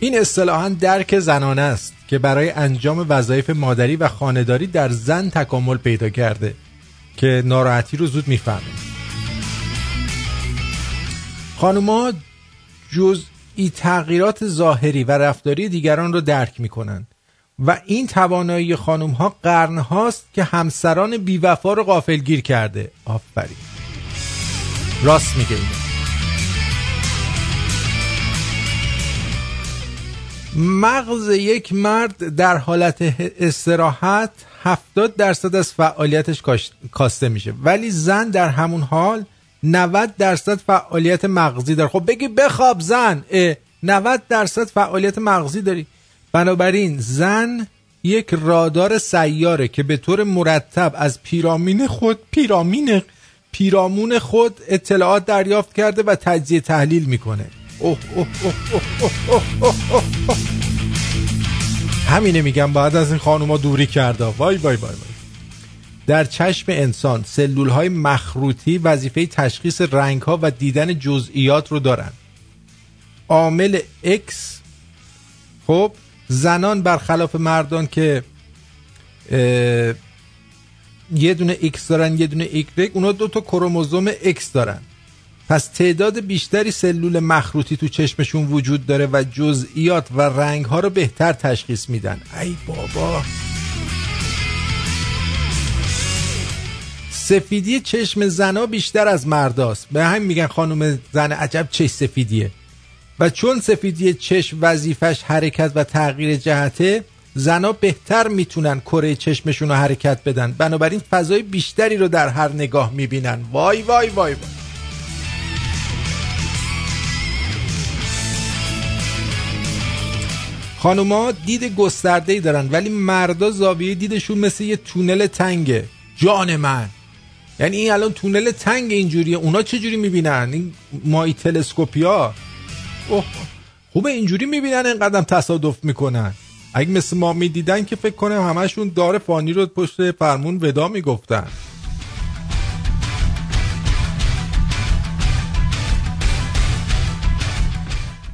این اصطلاحا درک زنانه است که برای انجام وظایف مادری و خانهداری در زن تکامل پیدا کرده که ناراحتی رو زود می‌فهمه. خانوما جزئی تغییرات ظاهری و رفتاری دیگران رو درک می‌کنن و این توانایی خانوم ها قرن هاست که همسران بیوفا رو غافلگیر کرده. آفرین. راست میگه اینو مغز یک مرد در حالت استراحت 70 درصد از فعالیتش کاسته میشه. ولی زن در همون حال 90 درصد فعالیت مغزی داره. خب بگی بخواب زن اه، 90 درصد فعالیت مغزی داری. بنابراین زن یک رادار سیاره که به طور مرتب از پیرامین خود پیرامین پیرامون خود اطلاعات دریافت کرده و تجزیه تحلیل می‌کنه. همینه میگم بعد از این خانوما دوری کرده. وای وای وای وای. در چشم انسان سلول های مخروطی وظیفه تشخیص رنگ ها و دیدن جزئیات رو دارن. عامل X خب زنان برخلاف مردان که یه دونه X دارن یه دونه Y. اونا دو تا کروموزوم X دارن. پس تعداد بیشتری سلول مخروطی تو چشمشون وجود داره و جزئیات و رنگ ها رو بهتر تشخیص میدن. ای بابا. سفیدی چشم زنا بیشتر از مرداست. به همین میگن خانم زن عجب چش سفیدیه. و چون سفیدی چشم وظیفش حرکت و تغییر جهته زنا بهتر می‌تونن کره چشمشون رو حرکت بدن. بنابراین فضای بیشتری رو در هر نگاه می‌بینن. وای وای وای وای. خانوما دید گسترده ای دارن ولی مردا زاویه دیدشون مثل یه تونل تنگه. جان من. یعنی این الان تونل تنگ اینجوریه. اونا چجوری می‌بینن؟ این مای تلسکوپیا اوه. خوبه اینجوری می‌بینن اینقدر تصادف می‌کنن. اگه مثل ما می‌دیدن که فکر کنم همشون دار فانی رو پشت فرمون ودا می‌گفتن.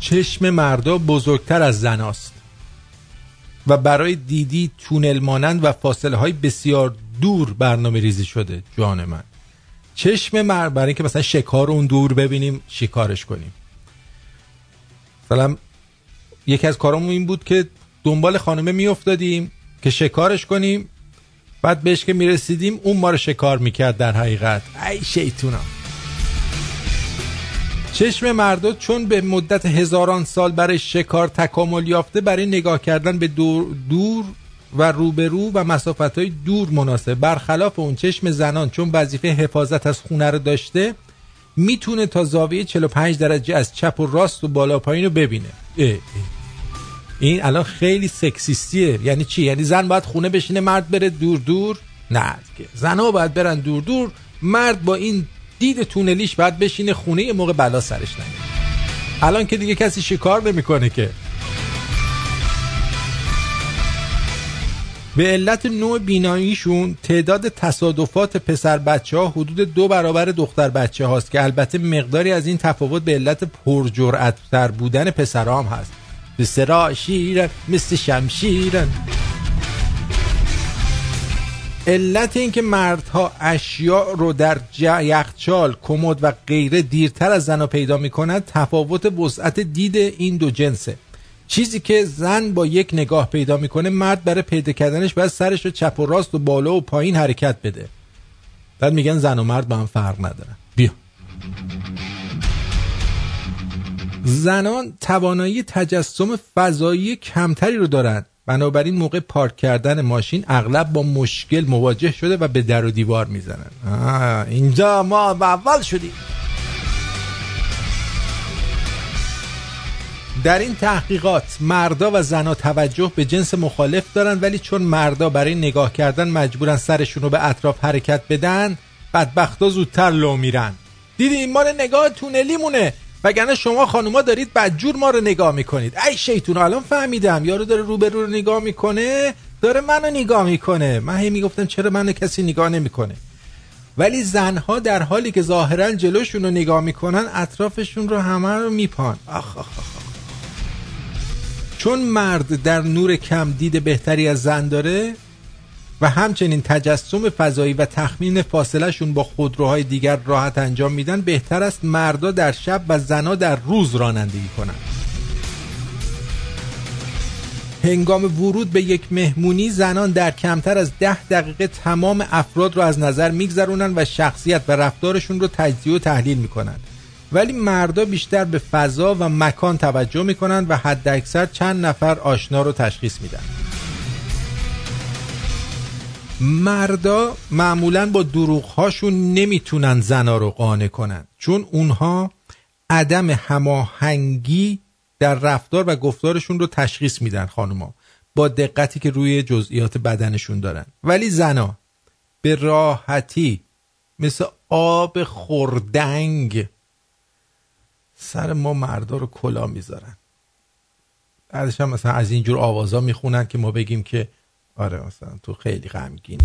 چشم مردا بزرگتر از زناست و برای دیدی تونل مانند و فاصله های بسیار دور برنامه ریزی شده. جان من. چشم مرد برای اینکه مثلا شکار اون دور ببینیم شکارش کنیم. مثلا یکی از کارامون این بود که دنبال خانمه میافتادیم که شکارش کنیم. بعد بهش که می‌رسیدیم اون ما رو شکار می‌کرد در حقیقت. ای شیطونا. چشم مردا چون به مدت هزاران سال برای شکار تکامل یافته برای نگاه کردن به دور, دور و روبرو و مسافت های دور مناسب. برخلاف اون چشم زنان چون وظیفه حفاظت از خونه رو داشته می‌تونه تا زاویه 45 درجه از چپ و راست و بالا پایین رو ببینه. اه اه. این الان خیلی سکسیستیه. یعنی چی؟ یعنی زن باید خونه بشینه مرد بره دور دور. نه زنها باید برن دور دور. مرد با این دید تونلیش باید بشینه خونه یه موقع بلا سرش نگه الان که دیگه کسی شکار نمی‌کنه که. به علت نوع بیناییشون تعداد تصادفات پسر بچه ها حدود دو برابر دختر بچه هاست که البته مقداری از این تفاوت به علت پرجرعت در بودن پسرها هم هست. پسرا شیرن مثل شمشیرن. علت اینکه مردها اشیاء رو در یخچال کمد و غیره دیرتر از زنها پیدا می‌کنند تفاوت وسعت دید این دو جنسه. چیزی که زن با یک نگاه پیدا می‌کنه مرد برای پیدا کردنش باید سرش رو چپ و راست و بالا و پایین حرکت بده. بعد میگن زن و مرد با هم فرق ندارن بیا. زنان توانایی تجسم فضایی کمتری رو دارند. بنابراین موقع پارک کردن ماشین اغلب با مشکل مواجه شده و به در و دیوار می‌زنن. اینجا ما اول شدیم. در این تحقیقات مردا و زنا توجه به جنس مخالف دارن ولی چون مردا برای نگاه کردن مجبورن سرشون رو به اطراف حرکت بدن بدبختا زودتر لو میرن. دیدی ما رو نگاه تونلی مونه وگرنه شما خانوما دارید بدجور ما رو نگاه می‌کنید. ای شیطون الان فهمیدم. یارو داره روبرو رو نگاه می‌کنه داره منو نگاه می‌کنه. من هی می‌گفتم چرا منو کسی نگاه نمی‌کنه؟ ولی زنها در حالی که ظاهرا جلوشون رو نگاه می‌کنن اطرافشون رو همه رو میپان. آخ آخ آخ. چون مرد در نور کم دید بهتری از زن داره و همچنین تجسم فضایی و تخمین فاصله شون با خودروهای دیگر راحت انجام میدن بهتر است مردا در شب و زنا در روز رانندگی کنند. هنگام ورود به یک مهمونی زنان در کمتر از ده دقیقه تمام افراد را از نظر میگذرونن و شخصیت و رفتارشون رو تجزیه و تحلیل می‌کنن ولی مردا بیشتر به فضا و مکان توجه می‌کنن و حد اکثر چند نفر آشنا رو تشخیص میدن. مردا معمولا با دروغ هاشون نمی‌تونن زنا رو قانع کنن. چون اونها عدم هماهنگی در رفتار و گفتارشون رو تشخیص میدن خانوما با دقتی که روی جزئیات بدنشون دارن. ولی زنا به راحتی مثل آب خوردنگ سر ما مردا رو کلا می‌ذارن. بعدش هم مثلا از اینجور آوازا می‌خونن که ما بگیم که آره مثلا تو خیلی غمگینی.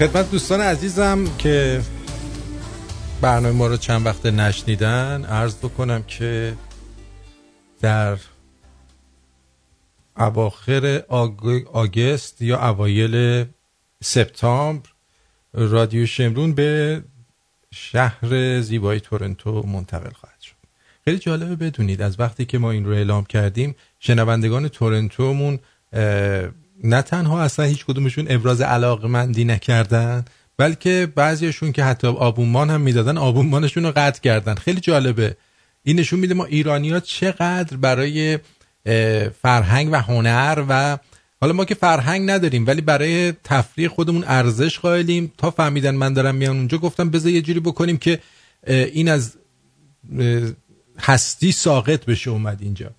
خدمت دوستان عزیزم که برنامه ما رو چند وقت نشنیدن عرض بکنم که در اواخر آگست یا اوایل سپتامبر رادیو شمرون به شهر زیبای تورنتو منتقل خواهد شد. خیلی جالبه بدونید از وقتی که ما این رو اعلام کردیم شنوندگان تورنتومون نه تنها اصلا هیچ کدومشون ابراز علاقمندی نکردن بلکه بعضیشون که حتی آبونمان هم می‌دادن آبونمانشون رو قطع کردن. خیلی جالبه. این نشون میده ما ایرانی ها چقدر برای فرهنگ و هنر و حالا ما که فرهنگ نداریم ولی برای تفریح خودمون ارزش قائلیم. تا فهمیدن من دارم میان اونجا گفتم بذار یه جوری بکنیم که این از هستی ساقط بشه اومد اینجا.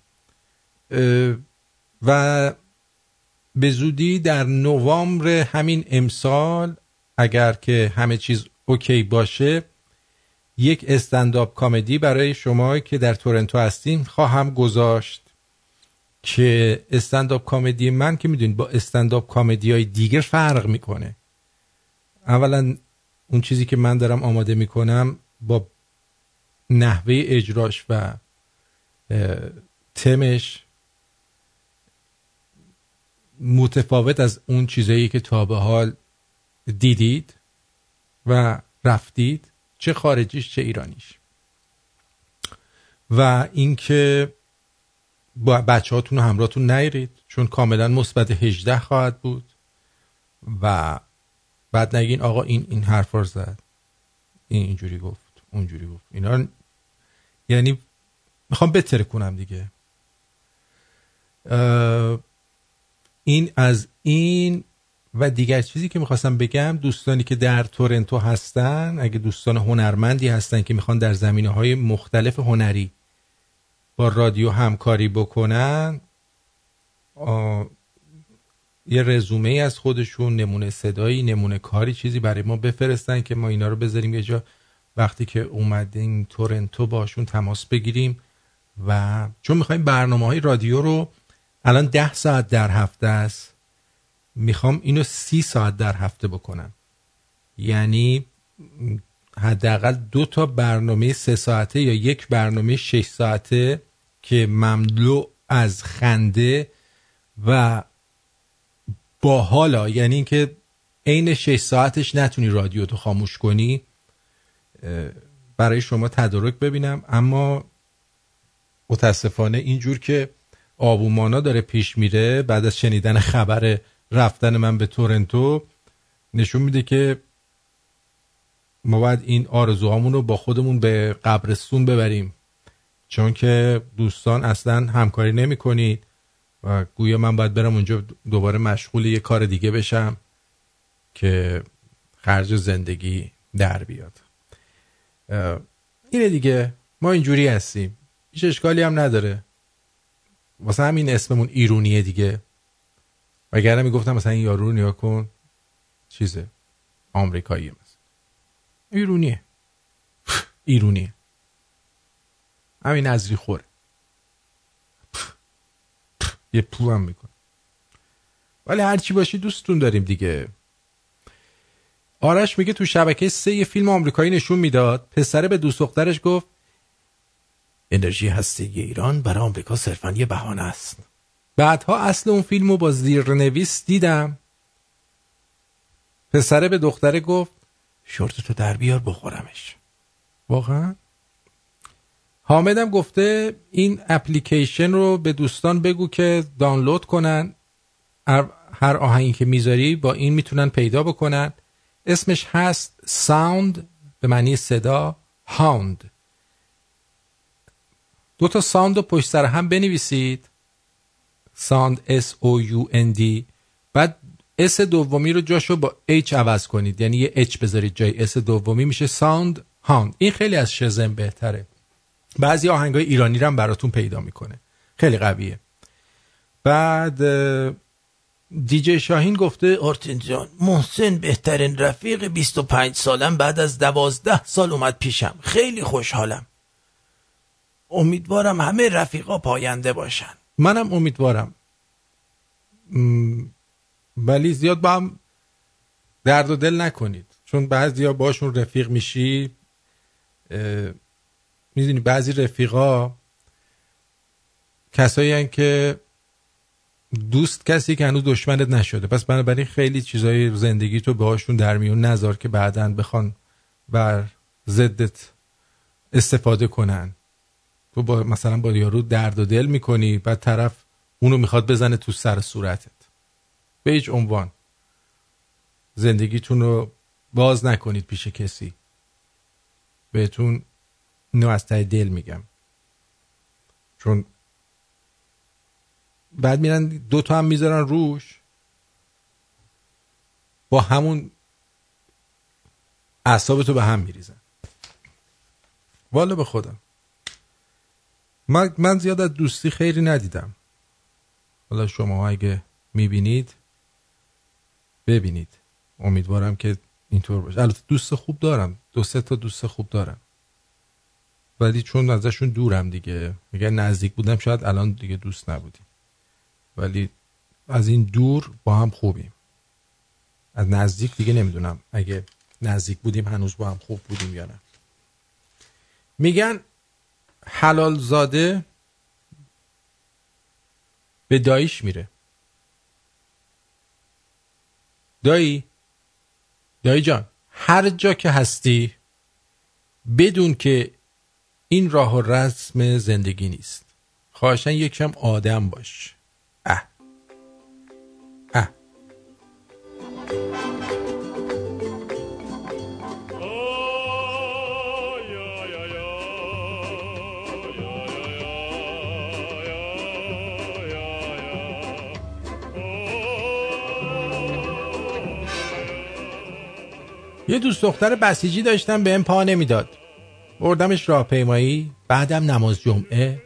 و به زودی در نوامبر همین امسال اگر که همه چیز اوکی باشه یک استنداپ کامدی برای شما که در تورنتو هستین خواهم گذاشت. که استنداپ کامدی من که می‌دونید با استنداپ کامدی های دیگه فرق می‌کنه. اولا اون چیزی که من دارم آماده می‌کنم با نحوه اجراش و تمش متفاوت از اون چیزایی که تا به حال دیدید و رفتید چه خارجیش چه ایرانیش. و اینکه با بچه هاتون و همراهتون نیرید چون کاملا مثبت 18 خواهد بود و بعد نگین آقا این این حرف رو زد. این اینجوری گفت اونجوری گفت. اینا یعنی می‌خوام بتره کنم دیگه این از این و دیگر چیزی که می‌خواستم بگم دوستانی که در تورنتو هستن اگه دوستان هنرمندی هستن که می‌خوان در زمینه های مختلف هنری با رادیو همکاری بکنن یه رزومه ای از خودشون نمونه صدایی نمونه کاری چیزی برای ما بفرستن که ما اینا رو بذاریم یه جا. وقتی که اومدین تورنتو باشون تماس بگیریم و چون می‌خوایم برنامه های رادیو رو الان ده ساعت در هفته است. می‌خوام اینو سی ساعت در هفته بکنم. یعنی حداقل دو تا برنامه سه ساعته یا یک برنامه شش ساعته که مملو از خنده و با حالا یعنی اینکه عین شش ساعتش نتونی رادیو تو خاموش کنی برای شما تدارک ببینم. اما متاسفانه اینجور که آبومانا داره پیش میره بعد از شنیدن خبر رفتن من به تورنتو نشون میده که ما باید این آرزوهامون رو با خودمون به قبرستون ببریم. چون که دوستان اصلا همکاری نمی کنید و گویا من باید برم اونجا دوباره مشغول یه کار دیگه بشم که خرج زندگی در بیاد. اینه دیگه. ما اینجوری هستیم. هیچ اشکالی هم نداره. واسه همین اسممون ایرونیه دیگه. وگرنه می‌گفتم مثلا این یارو رو نیا کن. چیزه؟ آمریکاییه مثلا. ایرونیه. ایرونیه. همین نظری خوره. یه پو هم میکن ولی هرچی باشی دوستون داریم دیگه. آرش میگه تو شبکه سه یه فیلم آمریکایی نشون می‌داد. پسره به دوست دخترش گفت انرژی هسته ایران برای آمریکا صرفا یه بهانه است. بعدها اصل اون فیلم رو با زیرنویس دیدم. پسره به دختره گفت شورتتو در بیار بخورمش. واقعا؟ حامدم گفته این اپلیکیشن رو به دوستان بگو که دانلود کنن. هر آهنگی که می‌ذاری با این می‌تونن پیدا بکنن. اسمش هست sound به معنی صدا hound دو تا sound رو پشت سر هم بنویسید. sound S O U N D. بعد S دومی رو جاشو با H عوض کنید. یعنی یه H بذارید جای S دومی میشه SoundHound این خیلی از Shazam بهتره. بعضی آهنگای ایرانی رو هم براتون پیدا می‌کنه. خیلی قویه. بعد دیجی شاهین گفته آرتین جان محسن بهترین رفیق 25 سالم بعد از دوازده سال اومد پیشم. خیلی خوشحالم. امیدوارم همه رفیقا پاینده باشن. منم امیدوارم. ولی زیاد با هم درد و دل نکنید. چون بعضی ها باشون رفیق میشی می‌دونی بعضی رفیقا کسایی هن که دوست کسی که هنوز دشمنت نشده. پس بنابراین خیلی چیزای زندگی تو باهاشون در میون نذار که بعدا بخوان بر ضدت استفاده کنن. تو با مثلا با یارو درد و دل می‌کنی بعد طرف اونو می‌خواد بزنه تو سر صورتت. به هیچ عنوان. زندگیتون رو باز نکنید پیش کسی. بهتون اینو از ته دل میگم. چون بعد میرن دو تا هم می‌ذارن روش. با همون اعصاب تو به هم میریزن. والا به خودم. من, من زیاد از دوستی خیری ندیدم. حالا شما اگه می‌بینید ببینید. امیدوارم که اینطور باشه. البته دوست خوب دارم. دو سه تا دوست خوب دارم. ولی چون ازشون دورم دیگه. اگر نزدیک بودم شاید الان دیگه دوست نبودیم. ولی از این دور با هم خوبیم. از نزدیک دیگه نمی‌دونم اگه نزدیک بودیم هنوز با هم خوب بودیم یا نه. میگن حلال زاده به داییش میره. دایی دایی جان هر جا که هستی بدون که این راه و رسم زندگی نیست. خواهشن یکم آدم باش. یه دوست دختر بسیجی داشتم به پا نمی‌داد. بردمش راهپیمایی بعدم نماز جمعه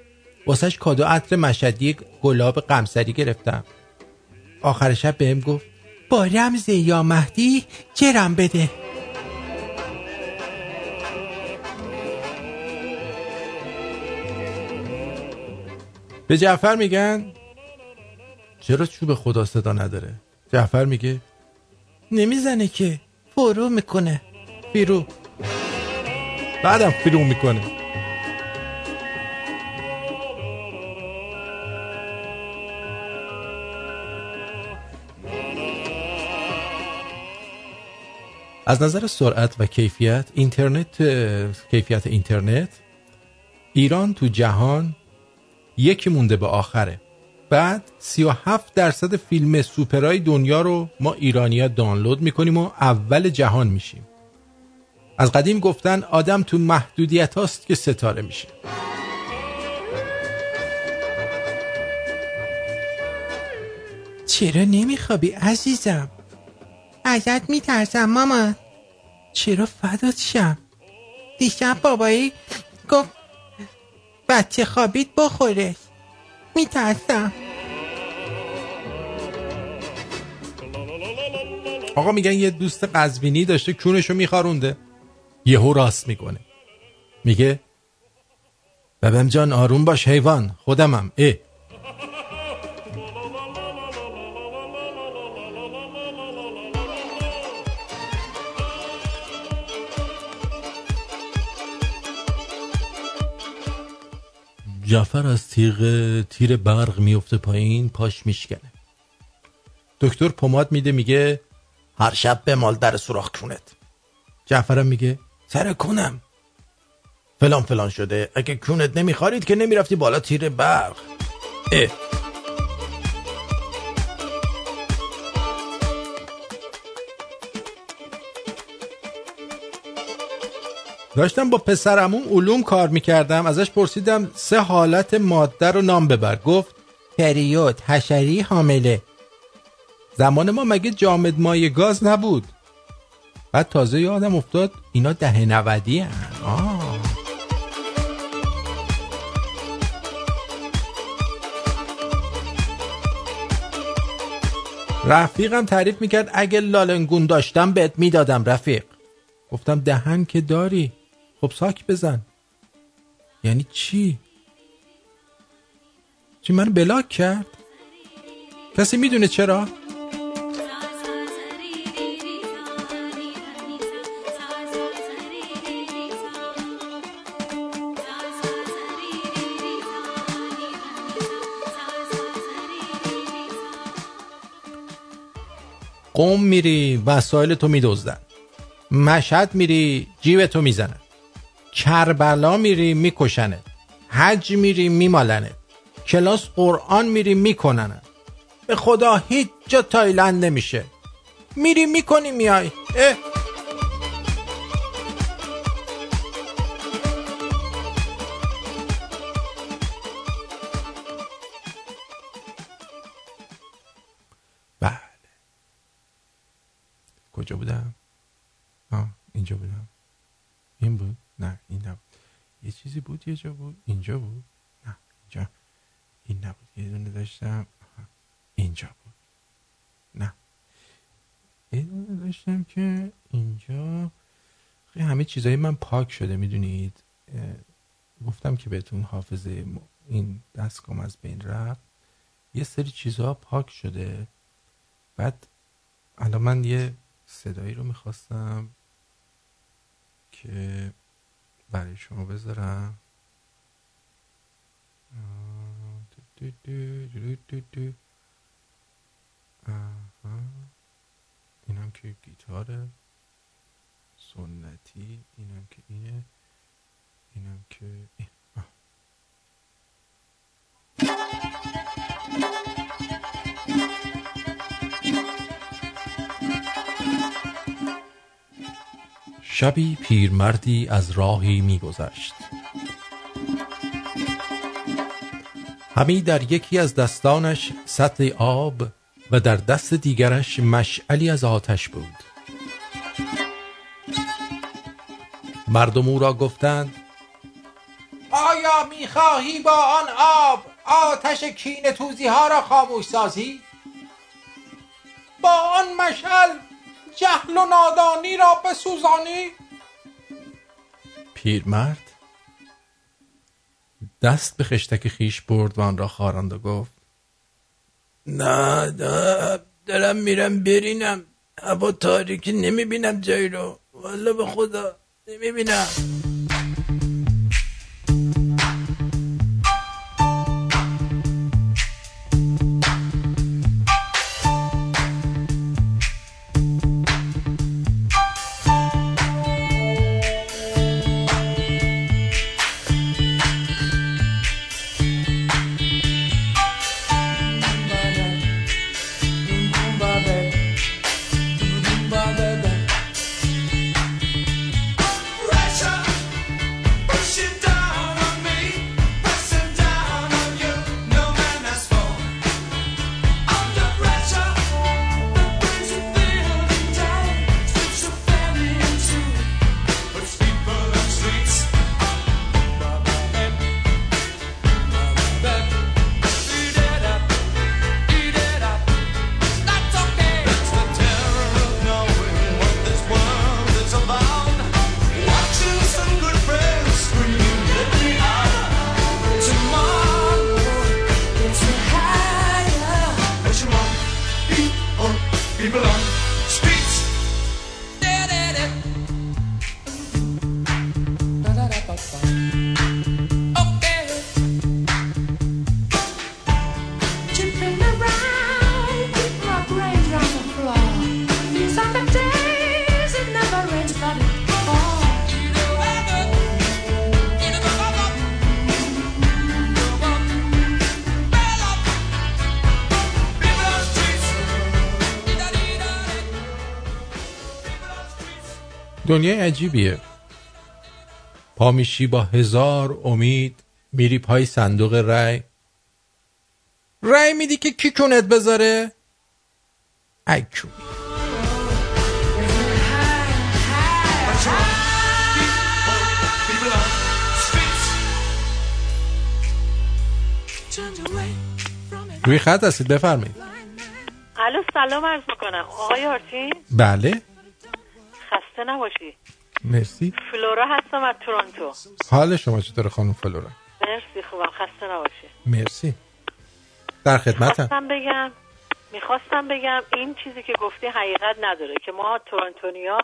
واسش کادو عطر مشدی گلاب قمسری گرفتم. آخر شب بهم گفت با رمز یا مهدی جرم بده. به جعفر میگن چرا چوب خدا صدا نداره؟ جعفر میگه نمی‌زنه که. فرو می‌کنه. فرو بعدم فرو می‌کنه. از نظر سرعت و کیفیت اینترنت کیفیت اینترنت ایران تو جهان یکی مونده به آخره. بعد 37 درصد فیلم سوپرای دنیا رو ما ایرانیا دانلود می‌کنیم و اول جهان میشیم. از قدیم گفتن آدم تو محدودیت هاست که ستاره میشه. چرا نمیخوابی عزیزم؟ ازت میترسم مامان چرا فدات شم؟ دیشب بابایی گفت بچه خوابید بخوره. میترسم. آقا میگن یه دوست قزوینی داشته کونشو میخارونده. یهو راست می‌کنه. میگه ببم جان آروم باش حیوان خودمم. اه. جعفر از تیغ تیر برق میفته پایین پاش میشکنه. دکتر پماد میده میگه هر شب بمال در سوراخ کونت. جعفرم میگه سر کونم. فلان فلان شده. اگه کونت نمیخارید که نمی‌رفتی بالا تیر برق. اه. داشتم با پسرمون علوم کار می‌کردم ازش پرسیدم سه حالت ماده رو نام ببر. گفت پریود حشری حامله. زمان ما مگه جامد مایع گاز نبود؟ بعد تازه یادم افتاد اینا ده نودی هن. رفیقم تعریف می‌کرد اگه لالنگون داشتم بهت می‌دادم رفیق. گفتم دهن که داری؟ خب ساک بزن یعنی چی؟ چی من بلاک کرد؟ کسی می‌دونه چرا؟ قم میری وسایل تو میدزدن مشهد میری جیب تو می‌زنن کربلا میری میکشنت. حج میری میمالننت کلاس قرآن میری میکننت به خدا هیچ جا تایلند نمیشه. میری می‌کنی میای. اه. بله. کجا بودم؟ آه اینجا بودم. این بود؟ نه این نبود. یه چیزی بود یه جا بود. اینجا بود. نه اینجا. این نبود یه دونه داشتم. اینجا بود. نه. یه دونه داشتم که اینجا. همه چیزای من پاک شده می‌دونید. گفتم که بهتون حافظه این دستگام از بین رفت. یه سری چیزها پاک شده. بعد الان من یه صدایی رو می‌خواستم که برای شما بذارم. آها. اینم که گیتاره سنتی اینم که اینه اینم که شبی پیرمردی از راهی میگذشت همی در یکی از دستانش سطل آب و در دست دیگرش مشعلی از آتش بود مردم او را گفتند آیا می‌خواهی با آن آب آتش کین توزی ها را خاموش سازی؟ با آن مشعل جهل و نادانی را بسوزانی؟ پیرمرد؟ دست به خشتک خیش برد و آن را خاراند و گفت نه نه دارم میرم برینم هوا تاریکی نمی‌بینم جایی رو. والا به خدا نمی‌بینم. دنیای عجیبیه. پا میشی با هزار امید میری پای صندوق رای رای میدی که کی کنت بذاره؟ streets. روی خط هستید بفرمایید. الو سلام عرض می‌کنم. آقای آرتین؟ بله. خسته نباشی. مرسی. فلورا هستم از تورنتو. حال شما چطور خانم فلورا؟ مرسی خوبم. خسته نباشی. مرسی. در خدمتم. خواستم بگم می‌خواستم بگم این چیزی که گفتی حقیقت نداره که ما تورنتونیا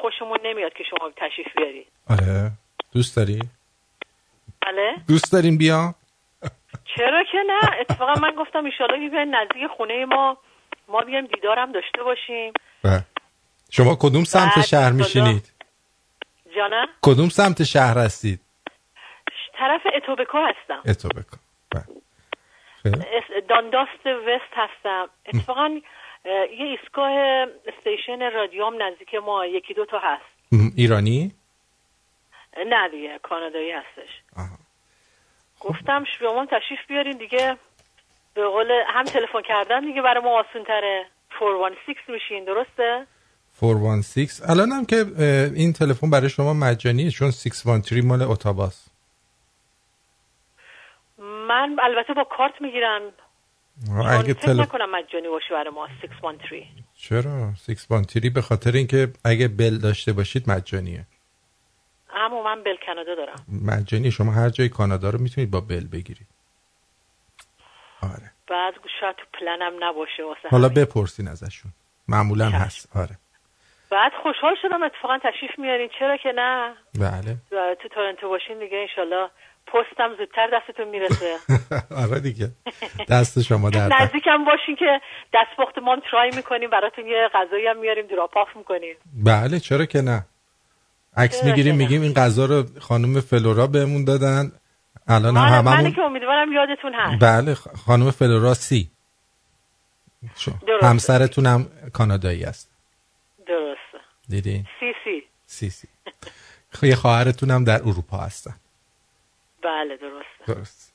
خوشمون نمیاد که شما تشریف بیاری. آره. دوست داری؟ بله. دوست دارین بیا. چرا که نه؟ اتفاقا من گفتم ایشالا که بیاین نزدیک خونه ما. ما بیایم دیدارم داشته باشیم. بله. شما کدوم سمت شهر میشینید؟ جانم کدوم سمت شهر هستید؟ طرف اتوبکو هستم. اتو بکن بله. دانداست وست هستم. اتفاقا یه ایستگاه استیشن رادیوم نزدیک ما یکی دو تا هست. ایرانی؟ نه دیگه کانادایی هستش. گفتم شما تشریف بیارین دیگه. به قول هم تلفن کردن دیگه برای ما آسون تره 416 میشین درسته؟ 416 الان هم که این تلفن برای شما مجانیه چون 613 مال اتاباس من البته با کارت می‌گیرم. اگه فکر تل... نکنم مجانی باشه برای ما 613 چرا؟ 613 به خاطر اینکه اگه بل داشته باشید مجانیه. اما من بل کانادا دارم. مجانی شما هر جای کانادا رو می‌تونید با بل بگیرید. بعد شاید تو پلنم نباشه واسه حالا. بپرسین ازشون. معمولا هست. آره. بعد خوشحال شدم اتفاقا تشریف میارین. چرا که نه؟ بله. تو تورنتو باشین دیگه انشالله پستم زودتر دستتون می‌رسه. آره دیگه. دست شما در نزدیکم باشین که دستپخت ما هم ترای می‌کنیم. براتون یه غذایی هم میاریم دراپ آف می‌کنیم. بله چرا که نه؟ عکس می‌گیریم؟ میگیم این غذا رو خانم فلورا بهمون دادن. الان هم من, من هممون که امیدوارم یادتون هست. بله خانم فلورا سی. همسرتون هم کانادایی است. دیدی؟ سی سی. سی سی. خ- یه خواهرتون هم در اروپا هستن. بله درسته. درست.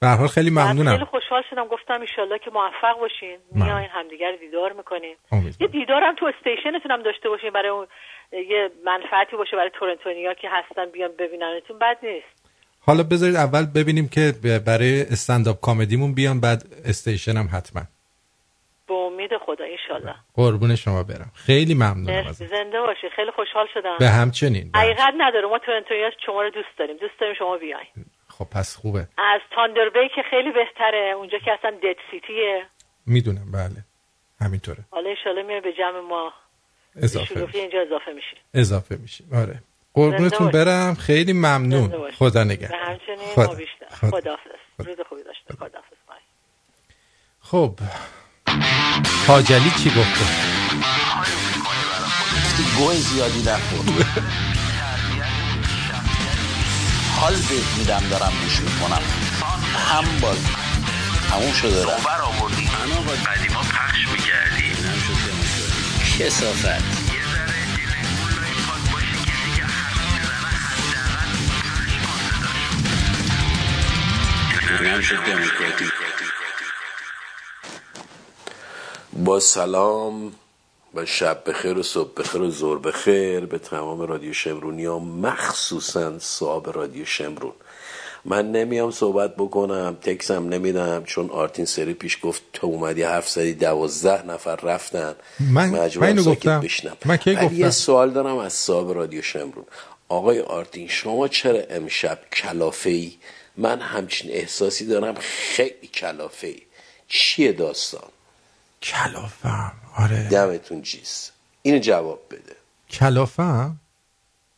به حال خیلی خیلی ممنونم. خوشحال شدم. گفتم ایشالله که موفق باشین. میاین همدیگر دیدار می‌کنین. یه دیدار هم تو استیشنتون هم داشته باشین. برای اون یه منفعتی باشه برای تورنتونیا که هستن بیان ببیننتون. بد نیست. حالا بذارید اول ببینیم که برای استنداپ کامدیمون بیان بعد استیشن هم حتما. به امید خدا ایشالله قربون شما برم. خیلی ممنونم زنده باشی. خیلی خوشحال شدم. به همچنین حقیقت نداره. ما تورنتویا شما رو دوست داریم. دوست داریم شما بیاین. خب پس خوبه. از تاندر بی که خیلی بهتره. اونجا که اصلا دد سیتیه. می‌دونم بله. همینطوره. حالا ایشالله میای به جمع ما. اضافه میشه. اینجا اضافه میشین اضافه میشیم آره. قربونتون برم. خیلی ممنون. خدا به نگه همچنین خدا. ما بیشتر. خدا. خداحافظ. روز خوبی داشته. خداحافظ. بای. خب. حاجلی چی گفته؟ گوه زیادی نخور. حال بهت میدم دارم گوش می‌کنم. هم باز. تموم شده. رفت بر آوردی قدیما پخش می‌کردی کسافت. اینم شد دموکراتی با سلام و شب بخیر و صبح بخیر و زور بخیر به تمام رادیو شمرونی ها مخصوصا صاحب رادیو شمرون من نمیام صحبت بکنم تکسم نمیدم چون آرتین سری پیش گفت تو اومدی حرف زدی دوازده نفر رفتن من- من اینو گفتم. بشنم. من کی ولی یه گفتم؟ سوال دارم از صاحب رادیو شمرون آقای آرتین شما چرا امشب کلافه ای من همچین احساسی دارم خیلی کلافه ای چیه داستان کلافم. آره. دمتون چیز اینو جواب بده. کلافم؟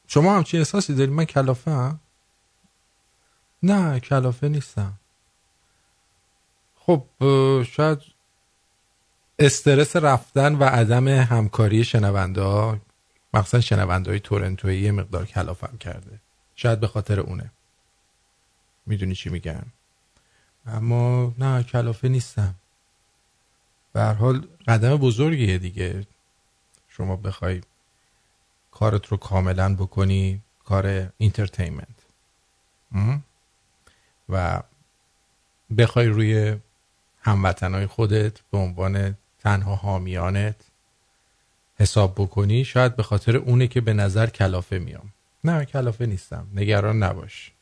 شما همچین احساسی داری من کلافم؟ نه کلافه نیستم. خب شاید استرس رفتن و عدم همکاری شنونده ها مخصوصا شنونده های تورنتویی یه مقدار کلافم کرده. شاید به خاطر اونه. می‌دونی چی میگم؟ اما نه کلافه نیستم. به حال قدم بزرگیه دیگه. شما بخوای کارت رو کاملا بکنی کار entertainment؟ و بخوای روی هموطنهای خودت به عنوان تنها حامیانت حساب بکنی شاید به خاطر اونه که به نظر کلافه میام. نه کلافه نیستم. نگران نباش.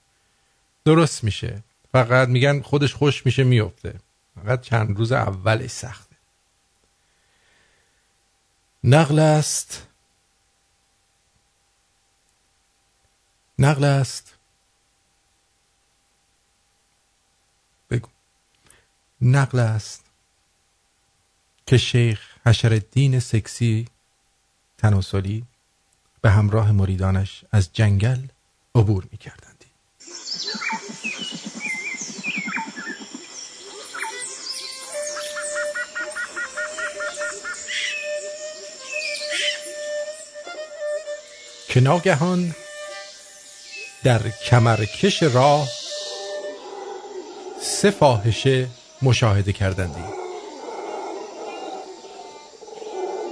درست میشه. فقط میگن خودش خوش میشه میفته. فقط چند روز اولش سخته. نقل است. نقل است. بگو. نقل است. که شیخ حشرالدین سکسی تناسلی به همراه مریدانش از جنگل عبور می کردند. که ناگهان در کمرکش راه سه فاحشه مشاهده کردندی.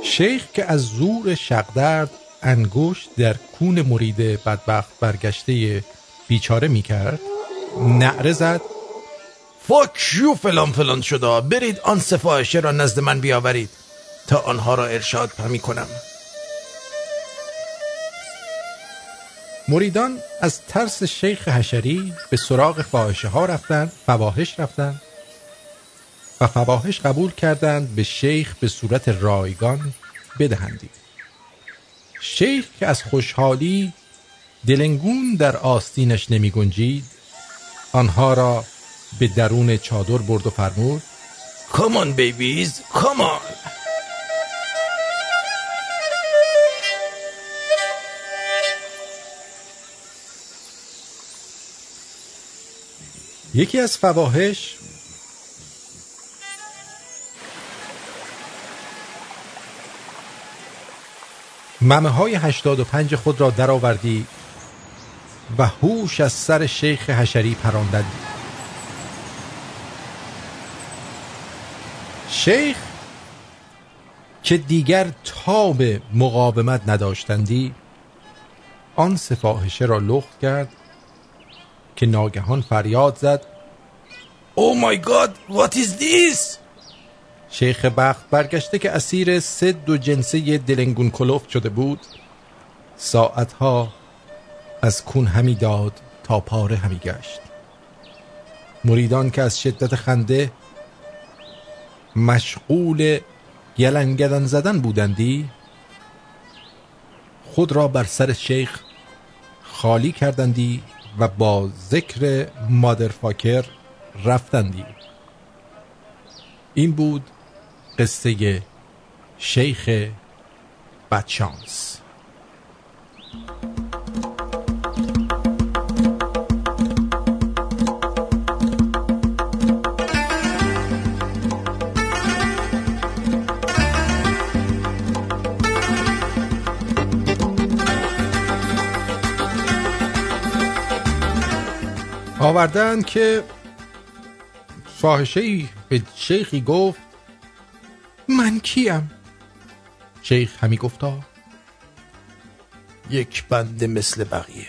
شیخ که از زور شقدرد انگشت در کون مرید بدبخت برگشته بیچاره می کرد نعره زد. فاکیو فلان فلان شده برید آن سه فاحشه را نزد من بیاورید تا آنها را ارشاد می کنم. مریدان از ترس شیخ حشری به سراغ فاحشه ها رفتند فواحش رفتند و فواحش قبول کردند به شیخ به صورت رایگان بدهندی شیخ که از خوشحالی دلنگون در آستینش نمی گنجید آنها را به درون چادر برد و فرمود Come on babies یکی از فواحش ممه های 85 خود را درآوردی و هوش از سر شیخ حشری پراندندی شیخ که دیگر تاب مقاومت نداشتندی آن سفاهشه را لخت کرد که ناگهان فریاد زد. Oh my god what is this? شیخ بخت برگشته که اسیر سد و جنسه دلنگون کلوف شده بود. ساعتها از کون همی داد تا پاره همی گشت. مریدان که از شدت خنده مشغول گلنگدن زدن بودندی خود را بر سر شیخ خالی کردندی و با ذکر مادرفاکر رفتندی این بود قصه شیخ بدشانس. آوردن که فاحشه به شیخی گفت من کیم؟ شیخ همی گفتا یک بنده مثل بقیه.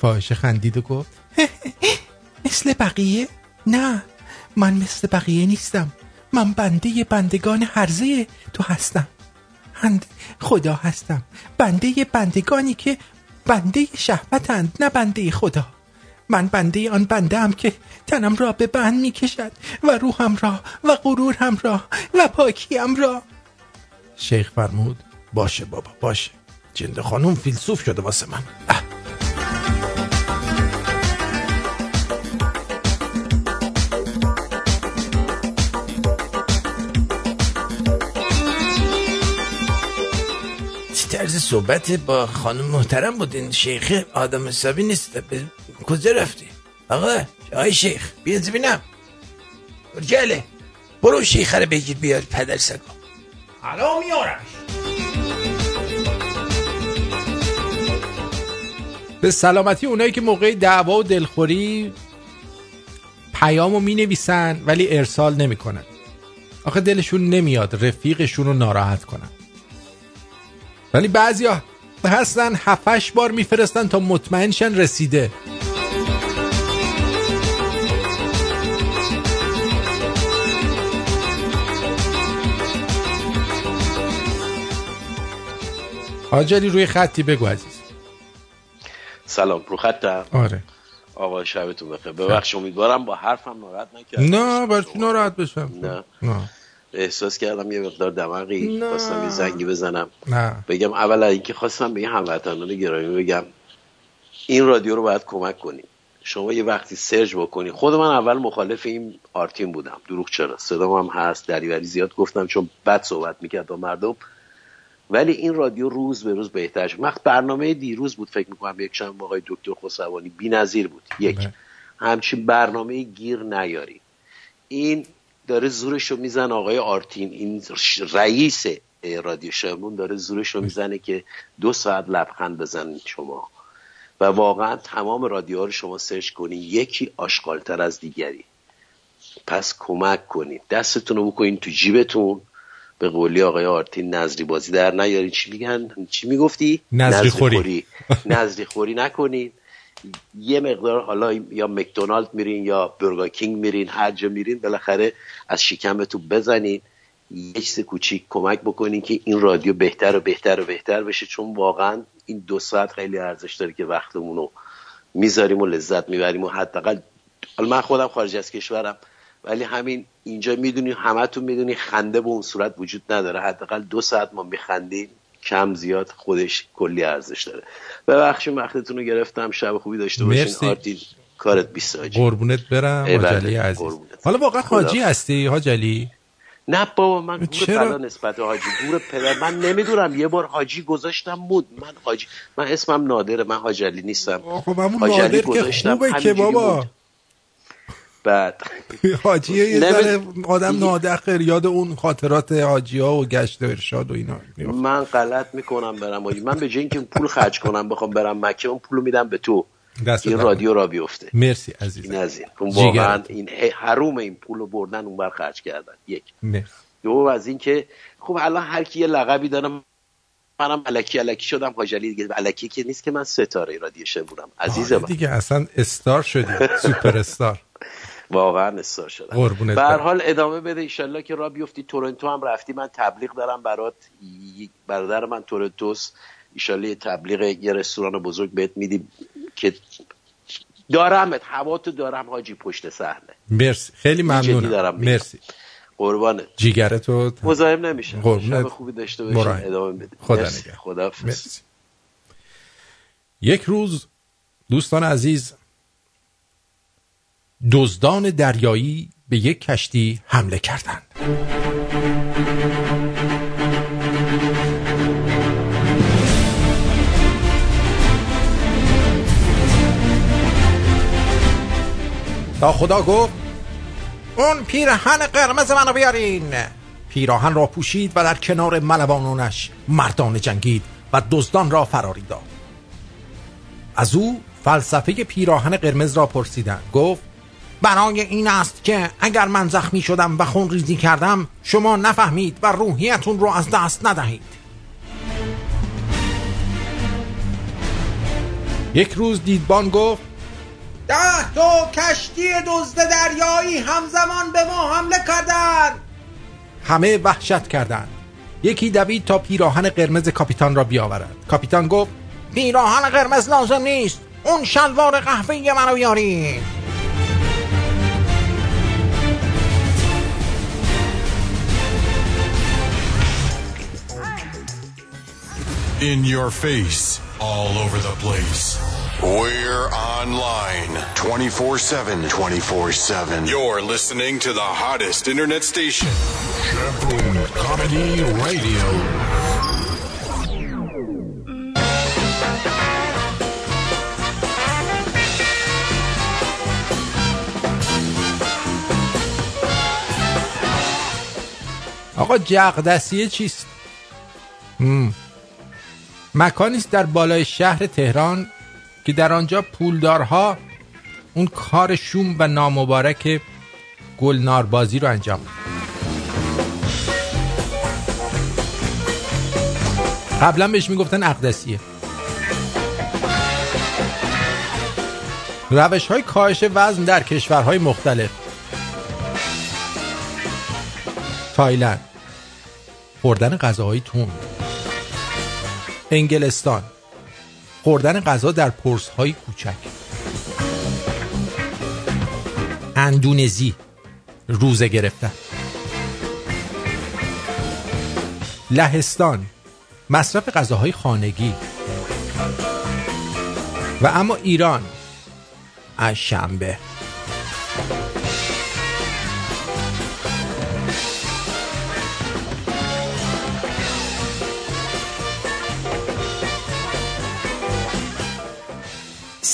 فاحشه خندید و گفت مثل بقیه؟ نه من مثل بقیه نیستم. من بنده بندگان حرزه تو هستم. هند خدا هستم. بنده بندگانی که بنده شهوتند نه بنده خدا. من بنده آن بنده هم که تنم را به بند می کشد و روحم را و غرورم را و پاکیم را. شیخ فرمود باشه بابا باشه. جنده خانوم فیلسوف شده واسه من. اه. طرز صحبت با خانم محترم بود. این شیخه آدم حسابی نیست. به کجا رفتی؟ آقا آی شیخ بیا ببینم. رجاله برو شیخه رو بگیر بیار پدر سگا. حالا میارمش. به سلامتی اونایی که موقع دعوا و دلخوری پیامو می نویسن ولی ارسال نمی‌کنن. آخه دلشون نمیاد رفیقشون رو ناراحت کنن. ولی بعضیا هستن هفتش بار میفرستن تا مطمئن شن رسیده آجلی روی خطی بگو عزیز. سلام رو خطم؟ آره. آقا شبتون بخیر. ببخش امیدوارم با حرفم ناراحت نکرد نه برای ناراحت بشم. نه. نه. احساس کردم یه مقدار دماغی. خواستم یه زنگی بزنم. نه. بگم اول از اینکه خواستم به این هموطنان گرامی بگم این رادیو رو باید کمک کنیم شما یه وقتی سرچ بکنی. خود من اول مخالف این آرتین بودم. دروغ چرا؟ صدام هم هست دریوری زیاد گفتم چون بد صحبت می‌کرد با مردم. ولی این رادیو روز به روز بهتر شد. وقت برنامه دیروز بود فکر می‌کنم یک شنبه آقای دکتر خسروانی بی‌نظیر بود. یک. همچین برنامه گیر نیاری. این داره زورش رو میزن آقای آرتین این رئیس رادیو شمرون داره زورش رو می‌زنه که دو ساعت لبخند بزنید شما. و واقعا تمام رادیوها رو شما سرچ کنید یکی آشغالتر از دیگری. پس کمک کنید دستتون رو بکنین تو جیبتون. به قولی آقای آرتین نظری بازی در نیارین. چی میگن؟ چی می‌گفتی؟ نظری خوری. نظری خوری نکنین. یه مقدار حالا یا مکدونالد میرین یا برگر کینگ میرین هر جا میرین بالاخره از شکمتون بزنین. یه چیز کوچیک کمک بکنین که این رادیو بهتر و بهتر و بهتر بشه چون واقعا این دو ساعت خیلی ارزش داره که وقتمون رو می‌ذاریم و لذت می‌بریم و حداقل حالا من خودم خارج از کشورم ولی همین اینجا می‌دونی همتون می‌دونی خنده به اون صورت وجود نداره. حداقل دو ساعت ما میخندیم. کم زیاد خودش کلی ارزش داره. ببخشید وقتتون رو گرفتم. شب خوبی داشته باشین. آرتین کارت بیست حاجی قربونت برم. بله، حاجلی عزیز. قربونت. حالا واقعا. حاجی هستی حاجلی نه بابا من گور چرا؟ پدر نسبت به حاجی گور پدر. من نمی‌دونم. یه بار حاجی گذاشتم مود. من حاجی من اسمم نادره. من حاج علی نیستم. خب همون نادر که خوبه که بابا. موند. بعد. حاجی یه ذره آدم نادخر یاد اون خاطرات حاجی ها و گشت و ارشاد و اینا. من غلط می‌کنم برم حاجی. من به جای اینکه پول خرج کنم بخوام برم مکه اون پولو میدم به تو. این رادیو را بیفته. مرسی عزیز این جیگرت. واقعا این حروم این پولو بردن اون بر خرج کردن. یک. مرسی. دو از اینکه خب الان هر کی یه لقبی دارم منم الکی الکی شدم حاجلی دیگه الکی که نیست که من ستاره رادیو عزیز آره من دیگه اصلا استار شدی. سوپر استار. واقعا استار شدم به هر. حال ادامه بده ایشالله که را بیفتی تورنتو هم رفتی من تبلیغ دارم برات برادر من تورنتوس ایشالله یه تبلیغ یه رستوران بزرگ بهت میدی که دارمت هوا تو دارم حاجی پشت صحنه مرسی خیلی ممنونم. مرسی قربانت جیگرتو مزاحم نمیشه قربونت. شب خوبی داشته مراحم. ادامه بده خدا. نگهدار. خداحافظ. مرسی. یک روز دوستان عزیز دزدان دریایی به یک کشتی حمله کردند. تا خدا گفت اون پیرهن قرمز منو بیارین. پیراهن را پوشید و در کنار ملوانانش مردان جنگید و دزدان را فراری داد. از او فلسفه پیراهن قرمز را پرسیدند. گفت برای این است که اگر من زخمی شدم و خون ریزی کردم شما نفهمید و روحیتون رو از دست ندهید. یک روز دیدبان گفت ده تا کشتی دزد دریایی همزمان به ما حمله کردند. همه وحشت کردند. یکی دوید تا پیراهن قرمز کاپیتان را بیاورد. کاپیتان گفت پیراهن قرمز لازم نیست. اون شلوار قهوه‌ای منو بیارین In your face, all over the place. We're online 24 7. 24 7. You're listening to the hottest internet station. Comedy Radio. آقا جغدسیه چیست؟ هم. مکانی است در بالای شهر تهران که در آنجا پولدارها اون کار شوم و نامبارک گلناربازی رو انجام. قبلا بهش می‌گفتن اقدسیه. روش های کاهش وزن در کشورهای مختلف. تایلند. خوردن غذاهای تون انگلستان. خوردن غذا در پرس های کوچک. اندونزی. روزه گرفتن. لهستان. مصرف غذاهای خانگی. و اما ایران. از شنبه.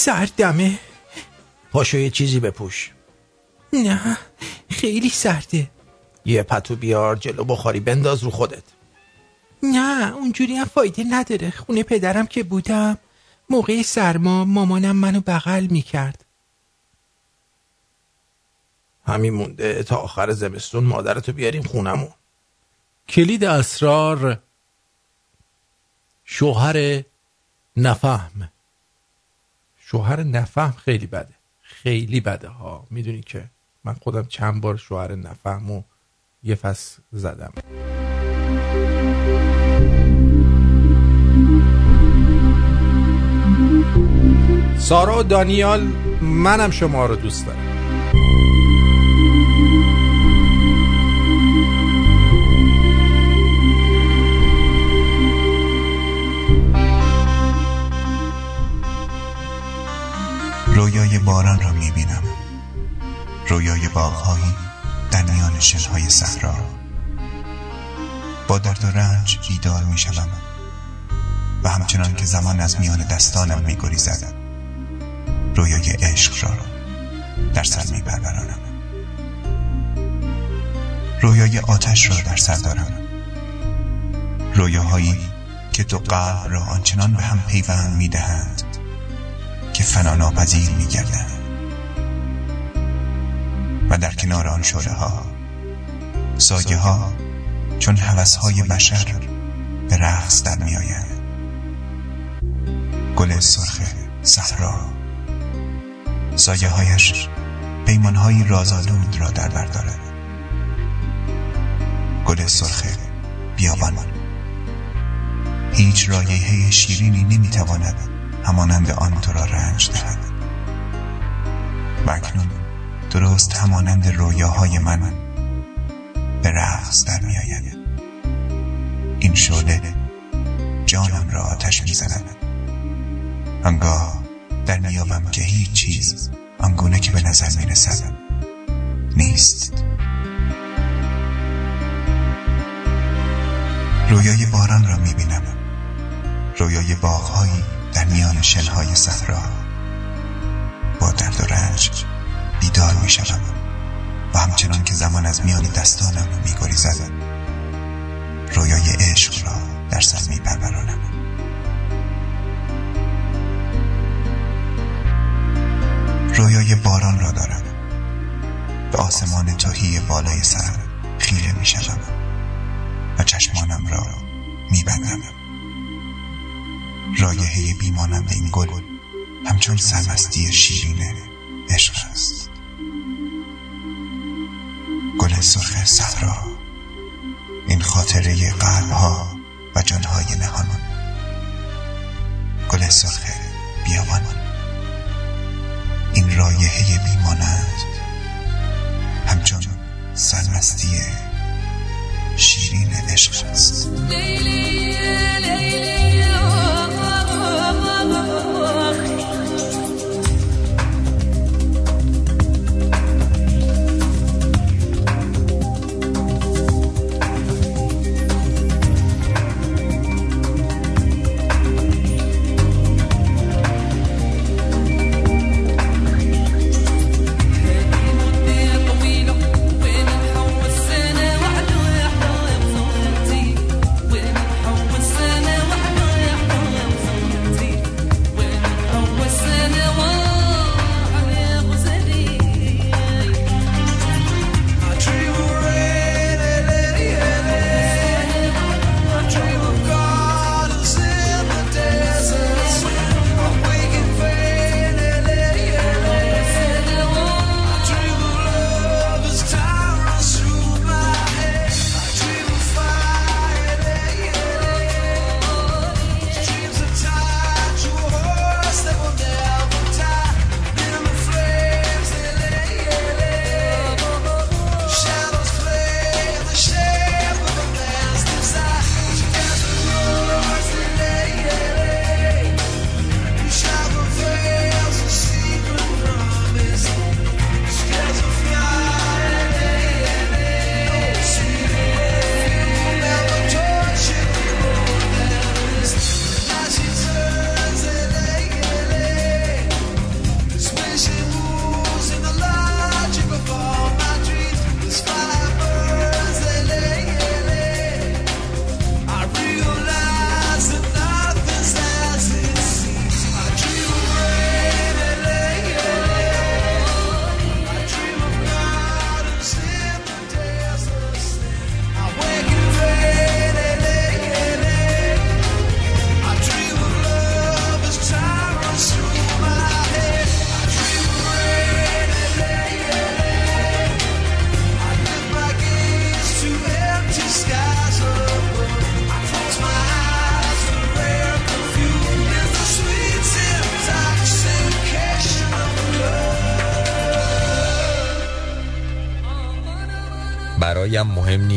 سردمه. پاشو یه چیزی بپوش. نه خیلی سرده. یه پتو بیار جلو بخاری بنداز رو خودت. نه اونجوری هم فایده نداره. خونه پدرم که بودم موقع سرما مامانم منو بغل می‌کرد. همین مونده تا آخر زمستون مادرتو بیاریم خونمون. کلید اسرار شوهر نفهم. شوهر نفهم خیلی بده. خیلی بده ها. می‌دونی که من خودم چند بار شوهر نفهم و یه فصل زدم. سارا و دانیال منم شما رو دوست دارم. رویای باران را می‌بینم. رویای باغهایی در میان شنهای صحرا. با درد و رنج بیدار می‌شوم. و همچنان که زمان از میان دستانم میگریزد رویای عشق را در سر میپرورانم. رویای آتش را در سر دارم. رویاهایی که دو قلب را آنچنان به هم پیوند می‌دهند که فنا ناپذیر میگردند و در کنار آن شعله ها سایه ها چون هوس های بشر به رقص در می آیند گل سرخ صحرا سایه هایش پیمان های رازآلود را در بر دارد. گل سرخ بیابان هیچ رایحه شیرینی نمی‌تواند همانند آن تو را رنج دهد. و اکنون درست همانند رویاهای من به رقص در می آید. این شعله جانم را آتش می زند. آنگاه در میابم که هیچ چیز آنگونه که به نظر می رسد نیست. رویای باران را می بینم. رویای باغهایی در میان شنهای صحرا. با درد و رنج بیدار می شوم و همچنان که زمان از میان دستانم می گریزد رویای عشق را در سر می پرورانم رویای باران را دارم. به آسمان تهی بالای سرم خیره می شوم و چشمانم را می بندم رایحه بیمانند این گل همچون سرمستی شیرین عشق است. گل سرخ صحرا این خاطره قلبها و جانهای نهان گل سرخ بیابان این رایحه بیمانند همچون سرمستی شیرین عشق است. وين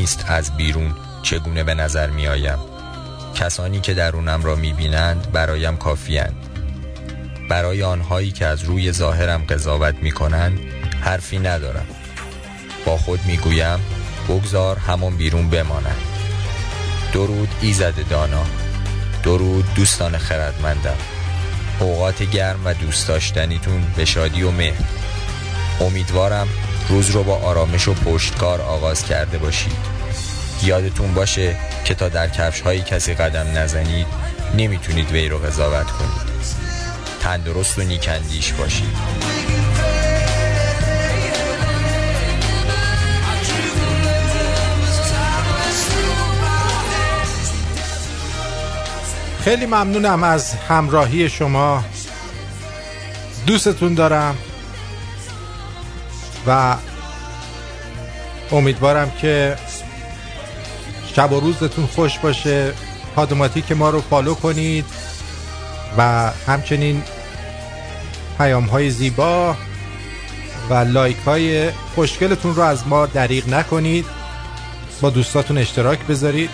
نیست از بیرون چگونه به نظر می آیم کسانی که درونم را می بینند برایم کافیند برای آنهایی که از روی ظاهرم قضاوت می کنند حرفی ندارم. با خود می گویم بگذار همان بیرون بمانند. درود ایزد دانا. درود دوستان خردمندم. اوقات گرم و دوست داشتنیتون به شادی و مهر. امیدوارم روز رو با آرامش و پشتکار آغاز کرده باشید. یادتون باشه که تا در کفش های کسی قدم نزنید نمی‌تونید وی رو قضاوت کنید. تندرست و نیکندیش باشید. خیلی ممنونم از همراهی شما. دوستتون دارم و امیدوارم که شب و روزتون خوش باشه. پادوماتیک ما رو follow کنید و همچنین پیام های زیبا و like های خوشگلتون رو از ما دریغ نکنید. با دوستاتون اشتراک بذارید.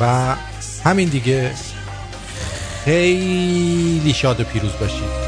و همین دیگه. خیلی شاد و پیروز باشید.